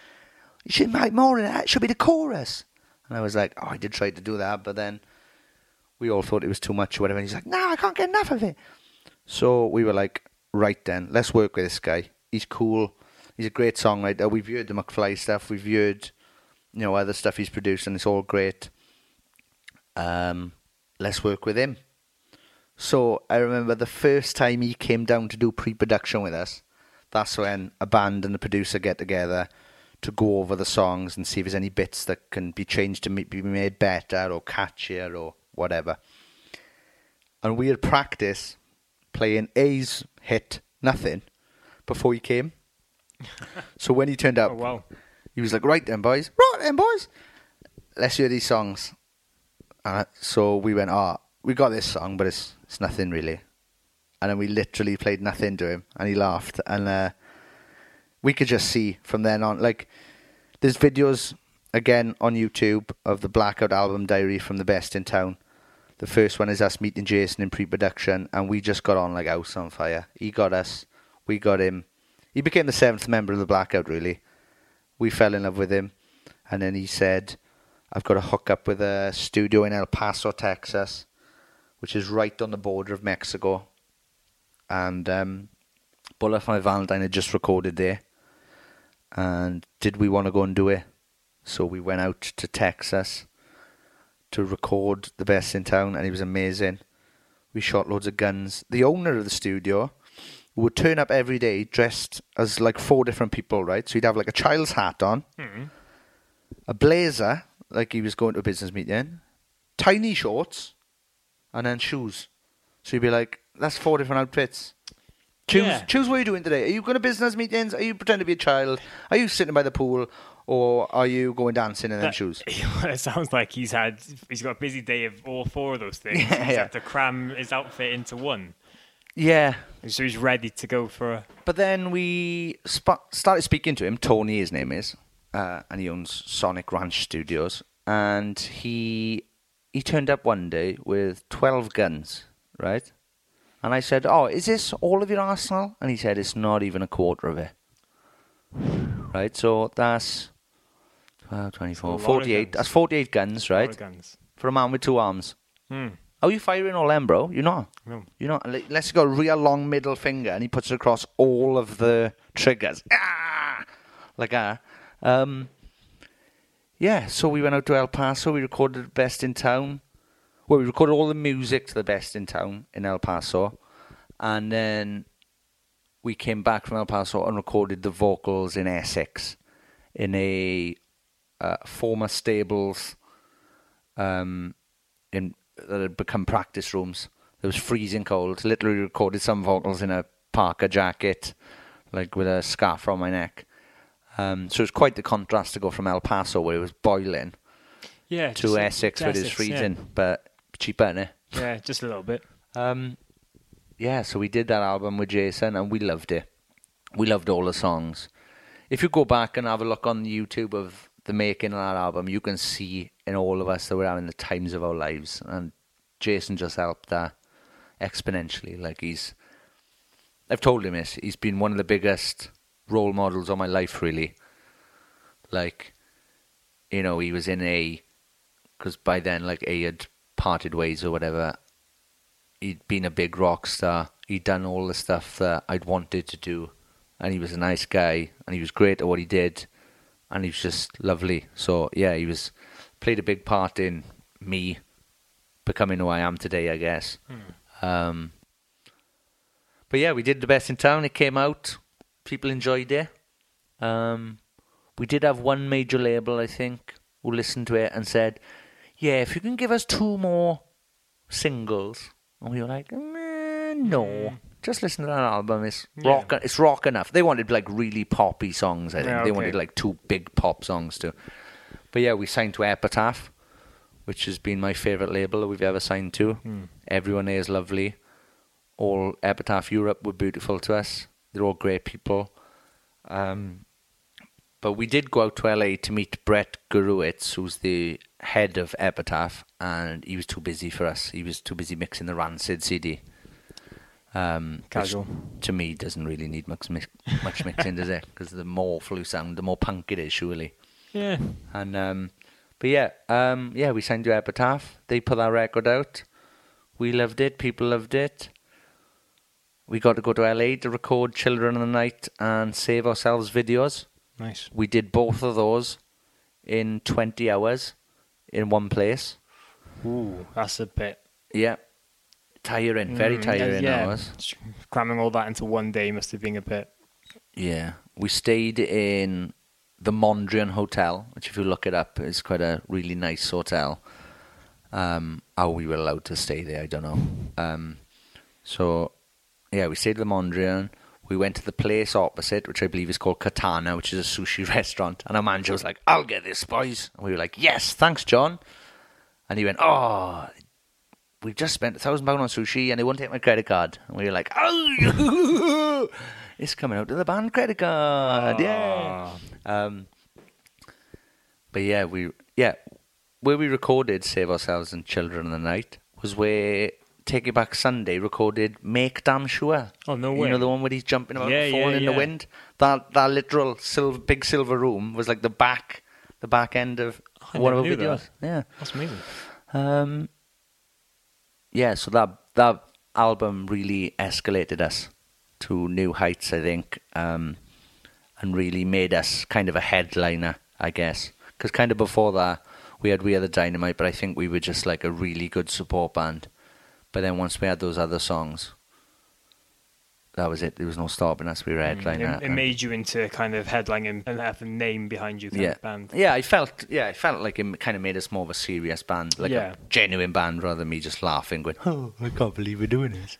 You should make more of that. It should be the chorus. And I was like, "Oh, I did try to do that, but then we all thought it was too much or whatever." And he's like, "No, I can't get enough of it." So we were like, "Right then, let's work with this guy. He's cool. He's a great songwriter. We've heard the McFly stuff. We've heard, you know, other stuff he's produced, and it's all great. Um, let's work with him." So I remember the first time he came down to do pre-production with us. That's when a band and a producer get together to go over the songs and see if there's any bits that can be changed to be made better or catchier or whatever. And we had practice playing A's hit Nothing before he came. *laughs* so when he turned up, oh wow he was like, "Right then, boys. Right then, boys. Let's hear these songs." Uh, so we went, "Ah, we got this song, but it's it's nothing really." And then we literally played nothing to him, and he laughed. And uh, we could just see from then on, like, there's videos again on YouTube of the Blackout album diary from the best in town. The first one is us meeting Jason in pre-production, and we just got on like house on fire. He got us, we got him. He became the seventh member of the Blackout, really we fell in love with him. And then he said, I've got a hook up with a studio in El Paso, Texas, which is right on the border of Mexico. And um, Bullet for My Valentine had just recorded there. And did we want to go and do it? So we went out to Texas to record the best in town, and it was amazing. We shot loads of guns. The owner of the studio would turn up every day dressed as like four different people, right? So he'd have like a child's hat on, a blazer, like he was going to a business meeting, tiny shorts, and then shoes. So you'd be like, that's four different outfits. Choose Yeah. choose what you're doing today. Are you going to business meetings? Are you pretending to be a child? Are you sitting by the pool? Or are you going dancing in them That- shoes? *laughs* it sounds like he's had he's got a busy day of all four of those things *laughs* Yeah, he's yeah. had to cram his outfit into one Yeah. so he's ready to go for a But then we sp- started speaking to him. Tony, his name is, uh, and he owns Sonic Ranch Studios. And he he turned up one day with 12 guns, right? And I said, Oh, is this all of your arsenal? And he said, It's not even a quarter of it. Right, so that's 12, 24, lot 48. That's 48 guns, right? of guns. For a man with two arms. Hmm. How you firing all them, bro? You're not. No. You're not. Let's go real long middle finger, and he puts it across all of the triggers. Ah! Like that. Um, yeah, so we went out to El Paso. We recorded Best in Town. Well, we recorded all the music to the Best in Town in El Paso. And then we came back from El Paso and recorded the vocals in Essex in a uh, former stables um, in that had become practice rooms. It was freezing cold. Literally recorded some vocals in a parka jacket, like with a scarf around my neck. Um, so it's quite the contrast to go from El Paso, where it was boiling, Yeah. to Essex, where it's Essex, yeah. freezing, but cheaper, innit? Yeah, just a little bit. Um, yeah, so we did that album with Jason, and we loved it. We loved all the songs. If you go back and have a look on YouTube of the making of that album, you can see in all of us that we're having the times of our lives, and Jason just helped that exponentially. Like he's, I've told him this. He's been one of the biggest role models of my life, really. Like, you know, he was in a, because by then, like, A had parted ways or whatever, he'd been a big rock star. He'd done all the stuff that I'd wanted to do, and he was a nice guy, and he was great at what he did, and he was just lovely. So yeah, he was played a big part in me becoming who I am today, I guess. Um, but yeah, we did the best in town. It came out, people enjoyed it. Um, we did have one major label, I think, who listened to it and said, "Yeah, if you can give us two more singles," and we were like, "Mm, "No, just listen to that album. It's rock. It's rock enough." They wanted like really poppy songs. I think Yeah, they wanted like two big pop songs too. But yeah, we signed to Epitaph, which has been my favorite label that we've ever signed to. Everyone there is lovely. All Epitaph Europe were beautiful to us. They're all great people. Um, but we did go out to LA to meet Brett Gurewitz, who's the head of Epitaph, and he was too busy for us. He was too busy mixing the Rancid CD. Um, Casual. to me doesn't really need much, mix, much mixing, does it? Because the more flu sound, the more punk it is, surely. Yeah. And um, but yeah, um, yeah, we signed to Epitaph. They put our record out. We loved it. People loved it. We got to go to LA to record "Children of the Night" and "Save Ourselves" videos. Nice. We did both of those in 20 hours in one place. Ooh, that's a bit. Yeah, tiring, very Mm, tiring yeah. hours. Cramming all that into one day must have been a bit. Yeah, we stayed in the Mondrian Hotel, which, if you look it up, is quite a really nice hotel. Um, how we were allowed to stay there, I don't know. Um, so, yeah, we stayed at the Mondrian. We went to the place opposite, which I believe is called Katana, which is a sushi *laughs* restaurant. And our manager was like, "I'll get this, boys." And we were like, "Yes, thanks, John." And he went, "Oh, we just spent a thousand pound on sushi, and they won't take my credit card." And we were like, "Oh, *laughs* it's coming out of the band credit card, yeah." Um, but yeah, we yeah, where we recorded "Save Ourselves" and "Children of the Night" was where Taking Back Sunday recorded "Make Damn Sure." Oh, no way. You know the one where he's jumping about, Yeah, falling yeah, in the wind. That that literal silver, big silver room was like the back, the back end of I one of our videos. that. Yeah. That's amazing. Um, yeah, so that that album really escalated us to new heights, I think, um, and really made us kind of a headliner, I guess. Because kind of before that, we had We Are the Dynamite, but I think we were just like a really good support band. But then once we had those other songs, that was it. There was no stopping us. We were headliner. Mm, It, it made you into kind of headlining and have a name behind you kind yeah. of band. Yeah, I felt yeah, I felt like it kind of made us more of a serious band, like Yeah. a genuine band, rather than me just laughing, going, "Oh, I can't believe we're doing this."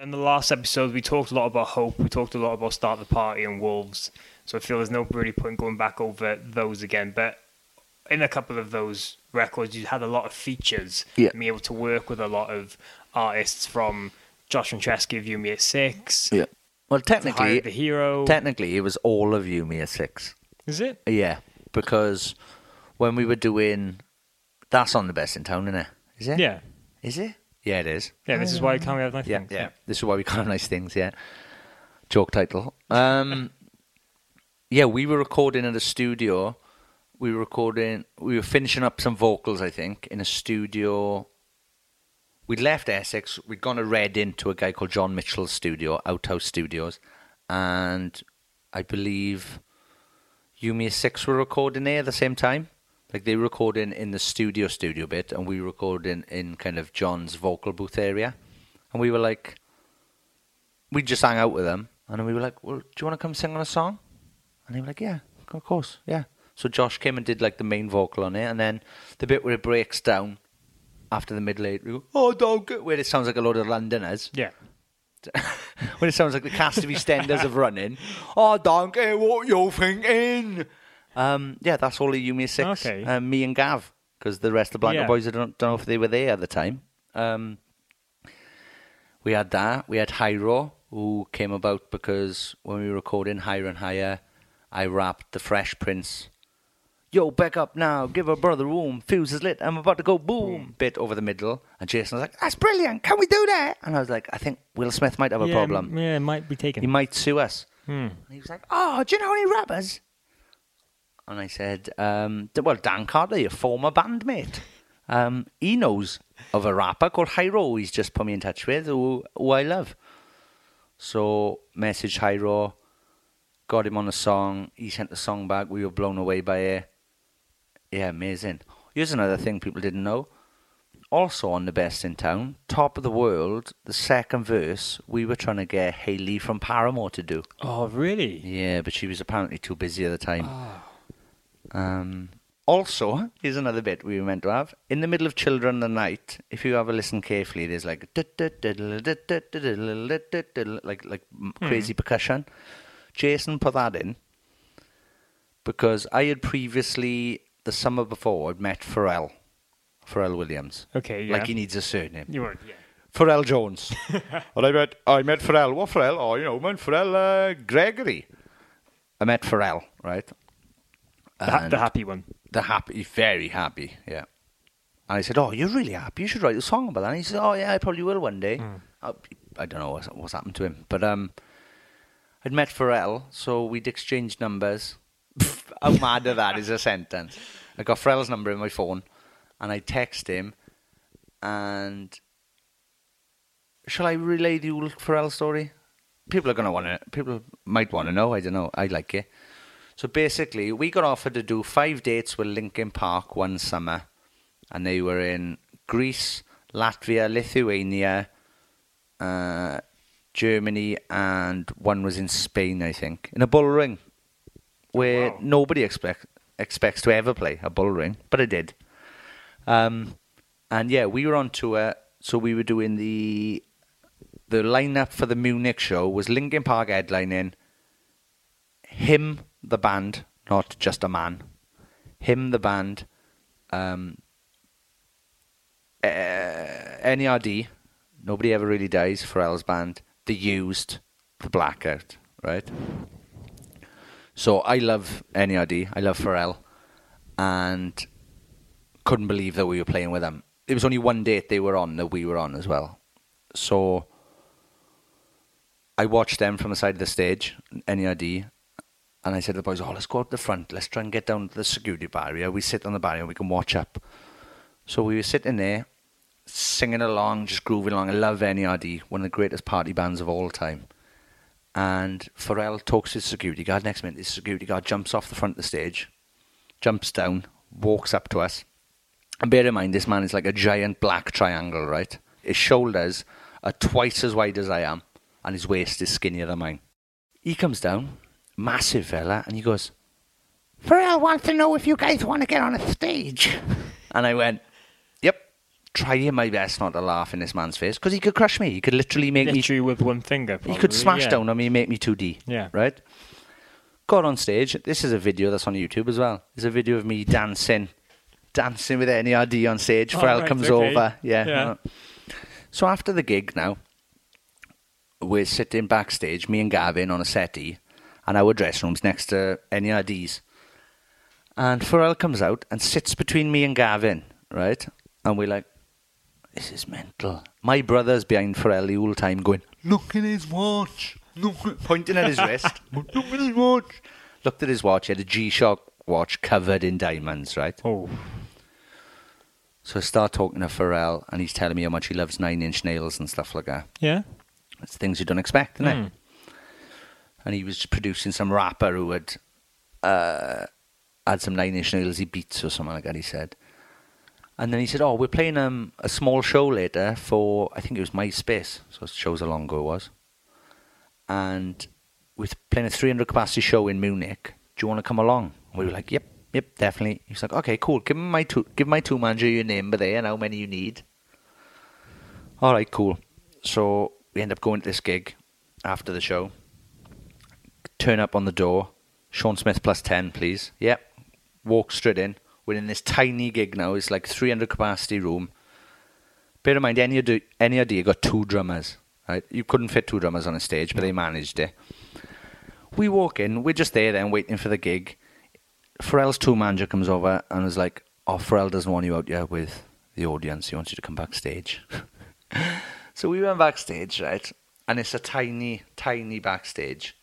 In the last episode, we talked a lot about hope. We talked a lot about start the party and wolves. So I feel there's no really point going back over those again. But in a couple of those records, you had a lot of features. Yeah. And being able to work with a lot of artists from Josh Franceschi of You Me at Six. Yeah. Well, technically, the hero. technically, it was all of you, me at six. Is it? Yeah, because when we were doing That's on the best in town, isn't it? Is it? Yeah. Is it? Yeah, it is. Yeah, this is why we can't have nice Yeah, things? yeah. This is why we can't have nice things. Yeah. Joke title. Um, *laughs* yeah, we were recording at a studio. We were recording. We were finishing up some vocals, I think, in a studio. We'd left Essex. We'd gone to Reading to a guy called John Mitchell's studio, Outhouse Studios, and I believe Yumi Six were recording there at the same time. Like they were recording in the studio studio bit, and we were recording in kind of John's vocal booth area. And we were like, we just hang out with them, and we were like, "Well, do you want to come sing on a song?" And they were like, "Yeah, of course, yeah." So Josh came and did like the main vocal on it, and then the bit where it breaks down after the middle eight, we go, "Oh, don't get," where it sounds like a load of Londoners. Yeah. *laughs* when it sounds like the cast of EastEnders of running. Oh, don't care what you're thinking. Um, yeah, that's all of Yumi Six. Okay. Um, me and Gav, because the rest of the Black Yeah. Boys, I don't, don't know if they were there at the time. Um, we had that. We had Hyro, who came about because when we were recording Higher and Higher, I rapped the Fresh Prince. Yo, back up now, give her brother room. Fuse is lit, I'm about to go boom. Bit over the middle. And Jason was like, that's brilliant, can we do that? And I was like, I think Will Smith might have a yeah, problem. Yeah, it might be taken. He might sue us. Hmm. And he was like, "Oh, do you know any rappers?" And I said, um, d- "Well, Dan Carter, your former bandmate, um, he knows of a rapper called Hyro. He's just put me in touch with, who, who I love." So, message Hyro, got him on a song. He sent the song back. We were blown away by it. Yeah, amazing. Here's another thing people didn't know. Also on the best in town, top of the world, the second verse, we were trying to get Hayley from Paramore to do. oh, really? Yeah, but she was apparently too busy at the time. Um, also, here's another bit we were meant to have. In the middle of Children of the Night, if you have a listen carefully, there's like like like crazy percussion. Jason put that in because I had previously the summer before I'd met Pharrell, Pharrell Williams. Okay, yeah. Like he needs a surname. You were, yeah. Pharrell Jones. *laughs* and I met I met Pharrell. What Pharrell? Oh, you know, man, Pharrell uh, Gregory. I met Pharrell, right? The, ha- the happy one. the happy, very happy, yeah. And I said, "Oh, you're really happy. You should write a song about that." And he said, "Oh, yeah, I probably will one day." I, I don't know what's, what's happened to him, but um, I'd met Pharrell, so we'd exchanged numbers. How mad of that is a sentence. I got Pharrell's number in my phone, and I text him, and shall I relay the old Pharrell story? People are to want to. People might want to know. I don't know. I like it. So basically, we got offered to do five dates with Linkin Park one summer, and they were in Greece, Latvia, Lithuania, uh, Germany, and one was in Spain, I think, in a bull ring, where Wow. nobody expect, expects to ever play a bull ring, but I did. Um, and yeah, we were on tour, so we were doing the the lineup for the Munich show was Linkin Park headlining, him the band, not just a man, him the band, um, uh, NERD, nobody ever really dies, for Pharrell's band, The Used, The Blackout, right? So I love NERD, I love Pharrell, and couldn't believe that we were playing with them. It was only one date they were on that we were on as well. So I watched them from the side of the stage, NERD, and I said to the boys, "Oh, let's go out the front. Let's try and get down to the security barrier. We sit on the barrier, we can watch up." So we were sitting there, singing along, just grooving along. I love NERD, one of the greatest party bands of all time. And Pharrell talks to the security guard. Next minute, the security guard jumps off the front of the stage, jumps down, walks up to us. And bear in mind, this man is like a giant black triangle, right? His shoulders are twice as wide as I am, and his waist is skinnier than mine. He comes down, massive fella, and he goes, Pharrell wants to know if you guys want to get on a stage. *laughs* and I went, trying my best not to laugh in this man's face, because he could crush me. He could literally make me with one finger. he could smash yeah. down on me and make me 2D. Yeah. Right? Got on stage. This is a video that's on YouTube as well. There's a video of me dancing. Dancing with NERD on stage. Oh, Pharrell right, comes okay. over. Yeah. Yeah. So after the gig now, we're sitting backstage, me and Gavin on a settee, and our dressing room's next to NERD's. And Pharrell comes out and sits between me and Gavin right? And we're like, this is mental. My brother's behind Pharrell the whole time going, look at his watch. Look at, pointing at his wrist. *laughs* Look at his watch. Looked at his watch. He had a G-Shock watch covered in diamonds, right? Oh, So I start talking to Pharrell, and he's telling me how much he loves Nine Inch Nails and stuff like that. yeah. It's things you don't expect, isn't it? And he was producing some rapper who had uh, had some Nine Inch Nails he beats or something like that. He said, and then he said, "Oh, we're playing um, a small show later for I think it was MySpace. So it shows how long ago it was, and we're playing a 300 capacity show in Munich. Do you want to come along?" We were like, "Yep, yep, definitely." He's like, "Okay, cool. Give my two, give my two manager your name, but there and how many you need." All right, cool. So we end up going to this gig after the show. Turn up on the door. Sean Smith plus 10, please. Yep. Walk straight in. We're in this tiny gig now. It's like 300 capacity room. Bear in mind, any idea, any idea got two drummers. Right? You couldn't fit two drummers on a stage, but they managed it. We walk in. We're just there then, waiting for the gig. Pharrell's tour manager comes over and is like, "Oh, Pharrell doesn't want you out here with the audience. He wants you to come backstage." *laughs* so we went backstage, right? And it's a tiny, tiny backstage.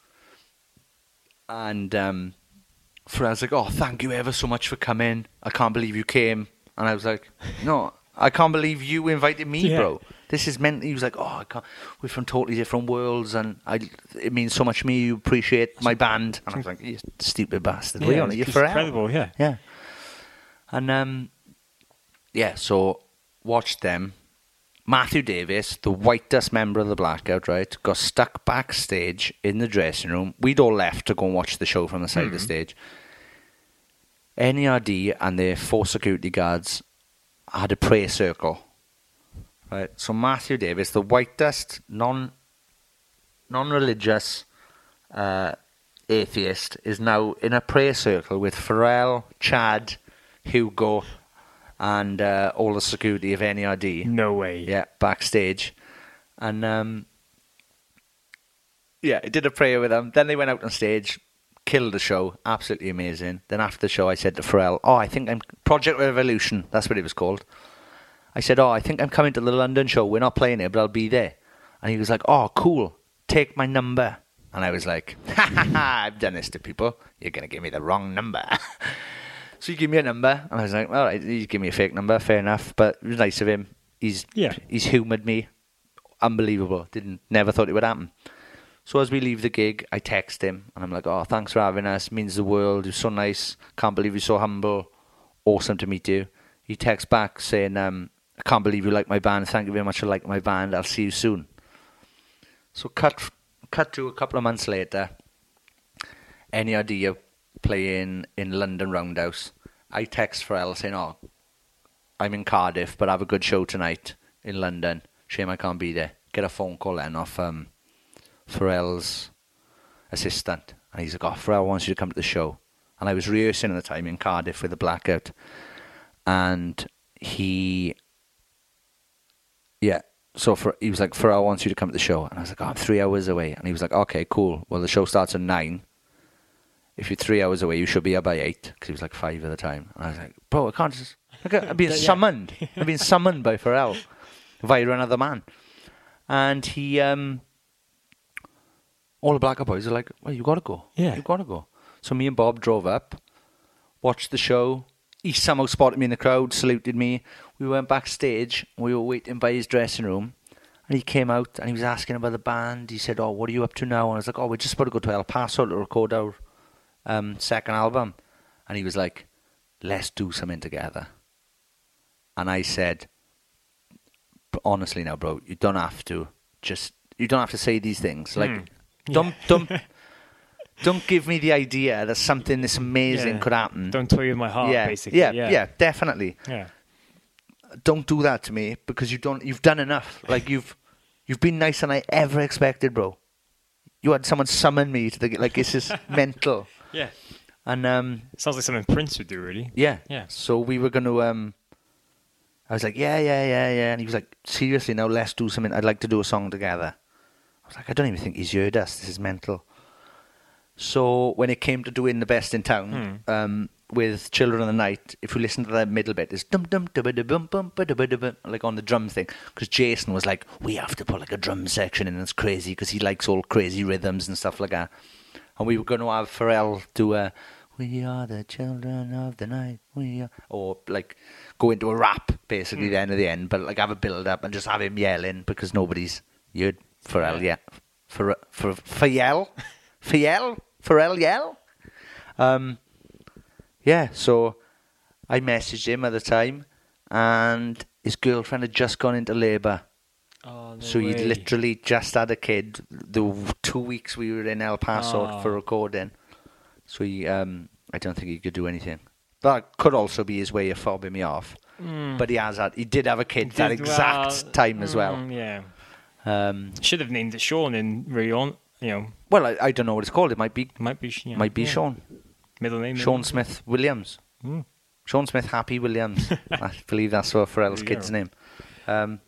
And um, Pharrell's like, "Oh, thank you ever so much for coming. I can't believe you came." And I was like, "No, I can't believe you invited me, Yeah. bro. This is meant." He was like, "Oh, I can't. We're from totally different worlds, and I, it means so much to me. You appreciate my band." And I was like, "You stupid bastard! yeah What are you on? You're Pharrell." incredible, yeah. Yeah. And um, yeah, so watched them. Matthew Davies, the whitest member of the Blackout, right, got stuck backstage in the dressing room. We'd all left to go and watch the show from the side of the stage. NERD and their four security guards had a prayer circle. Right, so Matthew Davies, the whitest, non, non-religious, uh, atheist is now in a prayer circle with Pharrell, Chad, Hugo, and uh, all the security of NERD. No way. Yeah, backstage, and um, yeah, I did a prayer with them. Then they went out on stage, killed the show, absolutely amazing. Then after the show, I said to Pharrell, "Oh, I think I'm Projekt Revolution. That's what it was called." I said, "Oh, I think I'm coming to the London show. We're not playing it, but I'll be there." And he was like, "Oh, cool. Take my number." And I was like, *laughs* "Ha ha ha! I've done this to people. You're gonna give me the wrong number." *laughs* so he gave me a number, and I was like, "All right, he gave me a fake number. Fair enough." But it was nice of him. He's Yeah. he's humoured me. Unbelievable. Didn't never thought it would happen. So as we leave the gig, I text him and I'm like, "Oh, thanks for having us. Means the world. You're so nice. Can't believe you're so humble. Awesome to meet you." He texts back saying, um, "I can't believe you like my band. Thank you very much for liking my band. I'll see you soon." So cut cut to a couple of months later. Any idea playing in London Roundhouse? I text Pharrell saying, "Oh, I'm in Cardiff, but I have a good show tonight in London. Shame I can't be there." Get a phone call then off um, Pharrell's assistant, and he's like, "Oh, Pharrell wants you to come to the show." And I was rehearsing at the time in Cardiff with the blackout, and he, yeah. So for, he was like, Pharrell wants you to come to the show, and I was like, "Oh, I'm three hours away," and he was like, "Okay, cool. Well, the show starts at nine. If you're three hours away, you should be here by eight, because he was like five at the time." And I was like, "Bro, I can't just. I've been *laughs* summoned. *laughs* I've been summoned by Pharrell via another man." And he, um, all the Black Eyed Boys are like, "Well, you got to go. Yeah. you got to go." So me and Bob drove up, watched the show. He somehow spotted me in the crowd, saluted me. We went backstage. We were waiting by his dressing room. And he came out and he was asking about the band. He said, Oh, what are you up to now? And I was like, Oh, we're just about to go to El Paso to record our um, second album. And he was like, Let's do something together. And I said, Honestly now, bro, you don't have to. Just, you don't have to say these things. Like, Hmm. don't, don't, *laughs* don't give me the idea that something this amazing Yeah. could happen. Don't toy with my heart, yeah, basically. yeah, Yeah. yeah, definitely Yeah. don't do that to me because you don't you've done enough like you've you've been nicer than i ever expected bro you had someone summon me to the like this is *laughs* mental yeah. And um, it sounds like something Prince would do, really. Yeah. Yeah. So we were going to. Um, I was like, yeah, yeah, yeah, yeah, and he was like, seriously, now let's do something. I'd like to do a song together. I was like, I don't even think he's heard us. This is mental. So when it came to doing the best in town um, with Children of the Night, if you listen to that middle bit, it's dum dum dum dum dum dum like on the drum thing. Because Jason was like, we have to put like a drum section in. It's crazy because he likes all crazy rhythms and stuff like that. And we were going to have Pharrell do a "We are the children of the night." We are, or like go into a rap basically the end of the end, but like have a build up and just have him yelling because nobody's you Pharrell yet. For for for yell, for yell, Pharrell yell. Um, yeah. So I messaged him at the time, and his girlfriend had just gone into labour. Oh, no So he'd literally just had a kid. The two weeks we were in El Paso Oh. for recording, so he, um, I don't think he could do anything. That could also be his way of fobbing me off. But he has had, he did have a kid that exact well- time as well. Mm, yeah. Um, Should have named it Sean and really. You know, well, I, I don't know what it's called. It might be, might be. Know, might be yeah. Sean, Middle name. Sean maybe. Smith Williams, Hmm. Sean Smith Happy Williams. *laughs* I believe that's what Pharrell's kid's go. name. Um,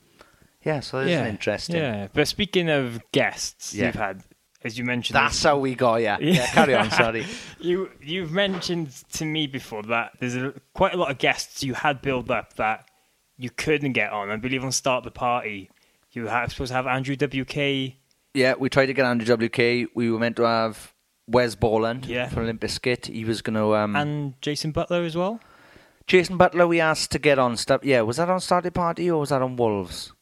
yeah, so this yeah. is interesting. Yeah, but speaking of guests Yeah. you've had, as you mentioned, That's how we got yeah. *laughs* Yeah, carry on. Sorry. *laughs* you you've mentioned to me before that there's a, quite a lot of guests you had built up that you couldn't get on. I believe on start the party you had supposed to have Andrew WK. Yeah, we tried to get Andrew WK. We were meant to have Wes Borland Yeah. from Limp Bizkit. He was going to. Um, and Jason Butler as well. Jason Butler, we asked to get on stuff. Yeah, was that on Started Party or was that on Wolves?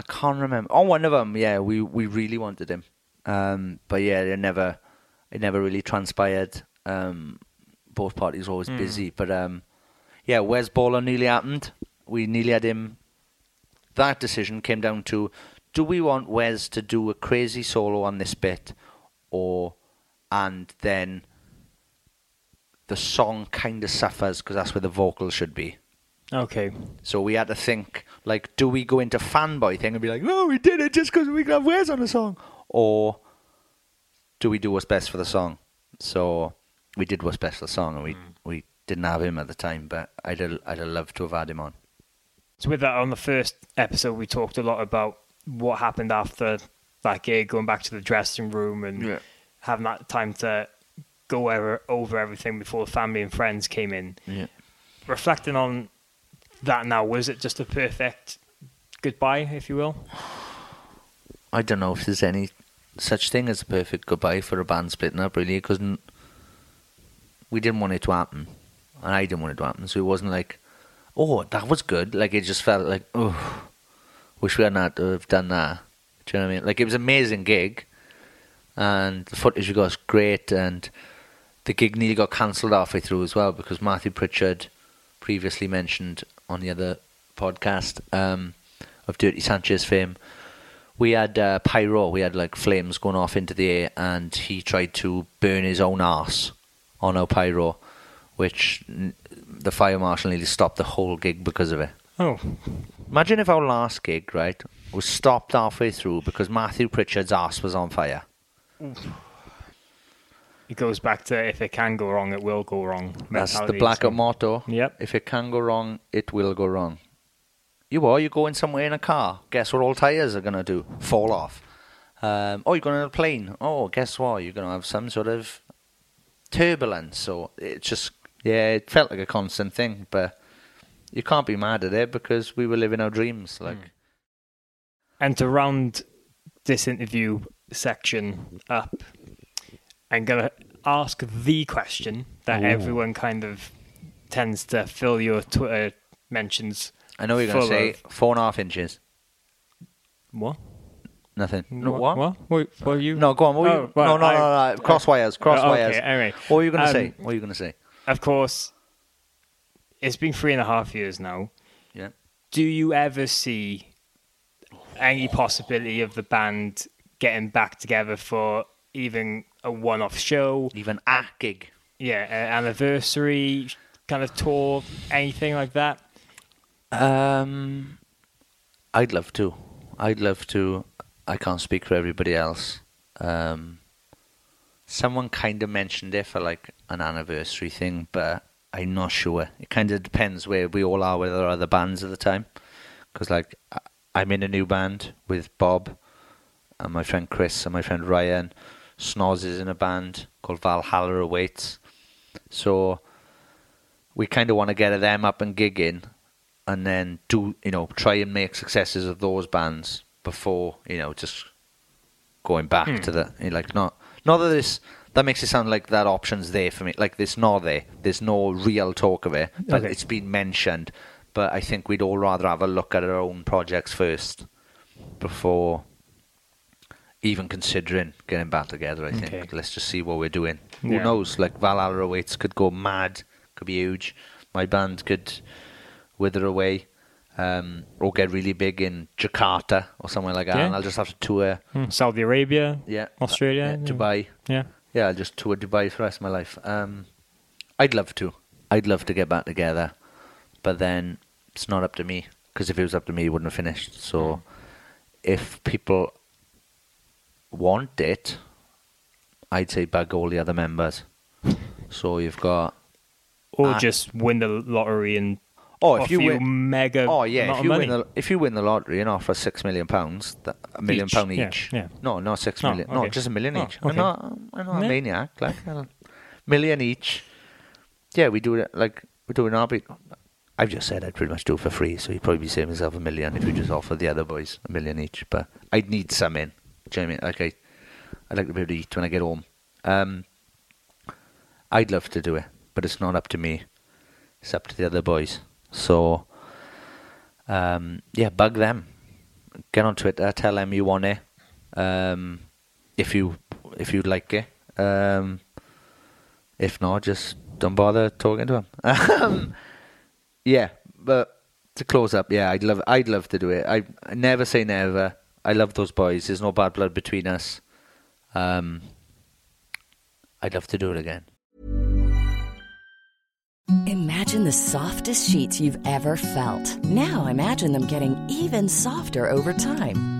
I can't remember. On one of them, yeah, we, we really wanted him. Um, but yeah, it never it never really transpired. Um, both parties were always busy. But um, yeah, Wes Borland nearly happened. We nearly had him. That decision came down to do we want Wes to do a crazy solo on this bit or and then the song kind of suffers because that's where the vocals should be. Okay. So we had to think, like, do we go into fanboy thing and be like, no, we did it just because we have Wes on the song? Or do we do what's best for the song? So we did what's best for the song and we, mm. we didn't have him at the time, but I'd have, I'd have loved to have had him on. So with that on the first episode, we talked a lot about what happened after that gig, going back to the dressing room and Yeah. having that time to go over, over everything before the family and friends came in. Yeah. Reflecting on that now, was it just a perfect goodbye, if you will? I don't know if there's any such thing as a perfect goodbye for a band splitting up, really, because we didn't want it to happen, and I didn't want it to happen. So it wasn't like, oh, that was good. Like it just felt like, oh, wish we hadn't have done that. Do you know what I mean? Like it was an amazing gig, and the footage we got was great, and the gig nearly got cancelled halfway through as well because Matthew Pritchard, previously mentioned on the other podcast um, of Dirty Sanchez fame, we had uh, pyro, we had like flames going off into the air, and he tried to burn his own ass on our pyro, which n- the fire marshal nearly stopped the whole gig because of it. Oh, Imagine if our last gig, right, was stopped halfway through because Matthew Pritchard's ass was on fire. It goes back to if it can go wrong, it will go wrong. That's the so- motto. Yep. If it can go wrong, it will go wrong. You are, you're going somewhere in a car. Guess what all tyres are going to do? Fall off. Um, oh, you're going on a plane. Oh, guess what? You're going to have some sort of turbulence. So it just, yeah, it felt like a constant thing. But you can't be mad at it because we were living our dreams. Like, And to round this interview section up, I'm going to ask the question that everyone kind of tends to fill your Twitter mentions. I know you're going to say of- four and a half inches. What? Nothing. No, what? what? What? What, what are you? No, go on. What were Oh, you? well, no, no, I- no, no, Cross wires. Cross Oh, wires. okay, anyway. What were you going to Um, say? What were you going to say? Of course, it's been three and a half years now. Yeah. Do you ever see any possibility of the band getting back together for even a one-off show? Even a gig. Yeah, an anniversary kind of tour, anything like that? Um, I'd love to. I'd love to. I can't speak for everybody else. Um, someone kind of mentioned it for like an anniversary thing, but I'm not sure. It kind of depends where we all are with our other bands at the time. Because like I- I'm in a new band with Bob and my friend Chris and my friend Ryan, Snoz is in a band called Valhalla Awaits. So we kind of want to get them up and gigging, and then do you know try and make successes of those bands before you know just going back hmm. to the you know, like not not that this that makes it sound like that option's there for me. Like there's not there. There's no real talk of it, but Okay. it's been mentioned. But I think we'd all rather have a look at our own projects first before even considering getting back together. I think Okay. let's just see what we're doing. Yeah. Who knows? Like Valhalla Awaits could go mad, could be huge. My band could wither away, um, or get really big in Jakarta or somewhere like that. Yeah. And I'll just have to tour. Hmm, Saudi Arabia, Yeah, Australia, yeah, Dubai. Yeah. Yeah, I'll just tour Dubai for the rest of my life. Um, I'd love to. I'd love to get back together, but then it's not up to me. Because if it was up to me, it wouldn't have finished. So, if people want it, I'd say bug all the other members. *laughs* so you've got Or Ah. just win the lottery and oh, if offer you you win, mega oh yeah, if you win the if you win the lottery and offer six million pounds, that, a million Each, pound yeah, each. yeah. No, not six Oh, million. No, okay. just a million Oh, each. I'm not. I'm not a maniac. Like a million each. Yeah, we do it like we do it now. I've just said I'd pretty much do it for free, so you'd probably be saving yourself a million if you just offer the other boys a million each. But I'd need some in. Do you know what I mean? I, I'd like to be able to eat when I get home. Um, I'd love to do it, but it's not up to me. It's up to the other boys. So, um, yeah, bug them. Get on Twitter. Tell them you want it. Um, if you if you'd like it. Um, if not, just don't bother talking to them. *laughs* um, yeah, but to close up, yeah, I'd love I'd love to do it. I, I never say never. I love those boys. There's no bad blood between us. Um, I'd love to do it again. Imagine the softest sheets you've ever felt. Now imagine them getting even softer over time.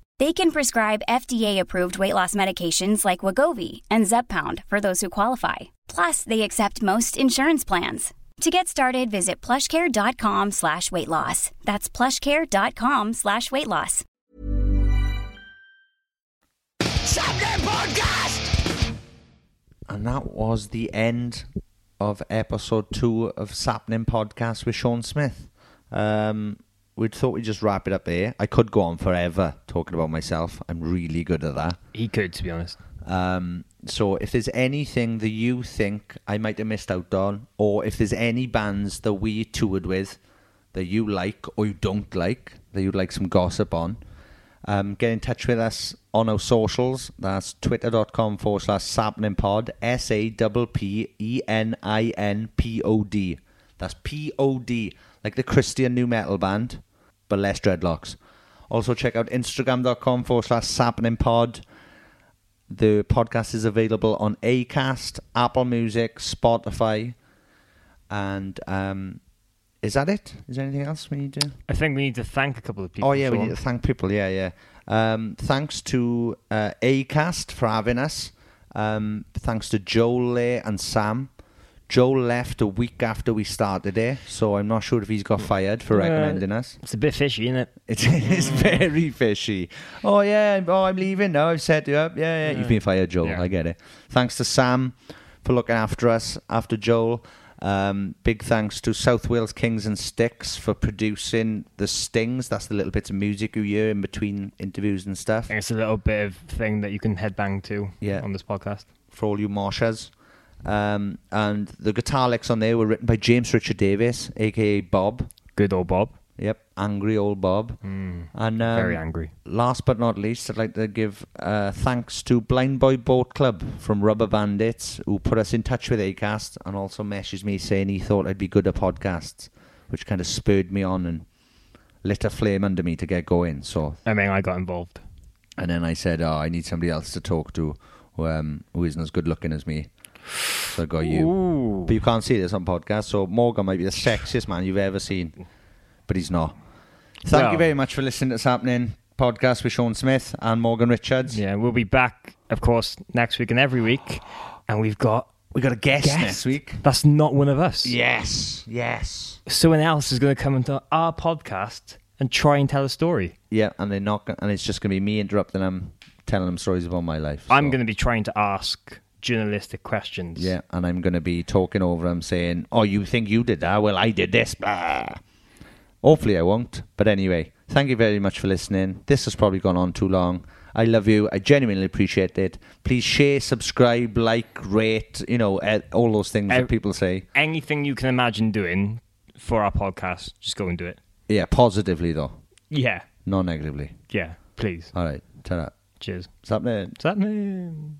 They can prescribe FDA-approved weight loss medications like Wegovy and Zepbound for those who qualify. Plus, they accept most insurance plans. To get started, visit plushcare.com slash weight loss. That's plushcare.com slash weight loss. And that was the end of episode two of Sappenin Podcast with Sean Smith. Um, we thought we'd just wrap it up there. I could go on forever talking about myself. I'm really good at that. He could, to be honest. Um, so if there's anything that you think I might have missed out on, or if there's any bands that we toured with that you like or you don't like, that you'd like some gossip on, um, get in touch with us on our socials. That's twitter.com forward slash sappeninpod, S A P P E N I N P O D. That's P O D, like the Christian nu metal band, but less dreadlocks. Also, check out instagram.com forward slash sappeninpod. The podcast is available on Acast, Apple Music, Spotify, and um, is that it? Is there anything else we need to? I think we need to thank a couple of people. Oh yeah, we need to thank people. Yeah, yeah. Um, thanks to uh, Acast for having us. Um, thanks to Joel Lay and Sam. Joel left a week after we started there, so I'm not sure if he's got fired for Uh, recommending us. It's a bit fishy, isn't it? *laughs* It is very fishy. Oh yeah, I'm- oh I'm leaving now. I've set you up. Yeah, yeah. You've been fired, Joel. Yeah. I get it. Thanks to Sam for looking after us after Joel. Um, big thanks to South Wales Kings and Sticks for producing the stings. That's the little bits of music you hear in between interviews and stuff. And it's a little bit of thing that you can headbang to Yeah. on this podcast. for all you moshers. Um, and the guitar licks on there were written by James Richard Davis, aka Bob. Good old Bob. Yep, angry old Bob. And um, Very angry. Last but not least, I'd like to give uh, thanks to Blindboy Boatclub from Rubberbandits, who put us in touch with Acast and also messaged me saying he thought I'd be good at podcasts, which kind of spurred me on and lit a flame under me to get going. So, I mean, I got involved. and then I said, "Oh, I need somebody else to talk to, who, um, who isn't as good looking as me." So I got you. Ooh. But you can't see this on podcast, so Morgan might be the sexiest man you've ever seen, but he's not. Thank you very much for listening to this happening podcast with Sean Smith and Morgan Richards. Yeah, we'll be back, of course, next week and every week. And we've got We got a guest, guest. next week. That's not one of us. Yes, yes. Someone else is going to come into our podcast and try and tell a story. Yeah, and they're not, gonna, and it's just gonna be me interrupting them, telling them stories about my life. I'm so- going to be trying to ask journalistic questions. Yeah, and I'm going to be talking over them, saying, "Oh, you think you did that? Well, I did this." Blah. Hopefully, I won't. But anyway, thank you very much for listening. This has probably gone on too long. I love you. I genuinely appreciate it. Please share, subscribe, like, rate. You know, eh, all those things Ev- that people say. Anything you can imagine doing for our podcast, just go and do it. Yeah, positively though, Yeah. not negatively. Yeah. Please. All right, ta Cheers. What's happening? What's happening?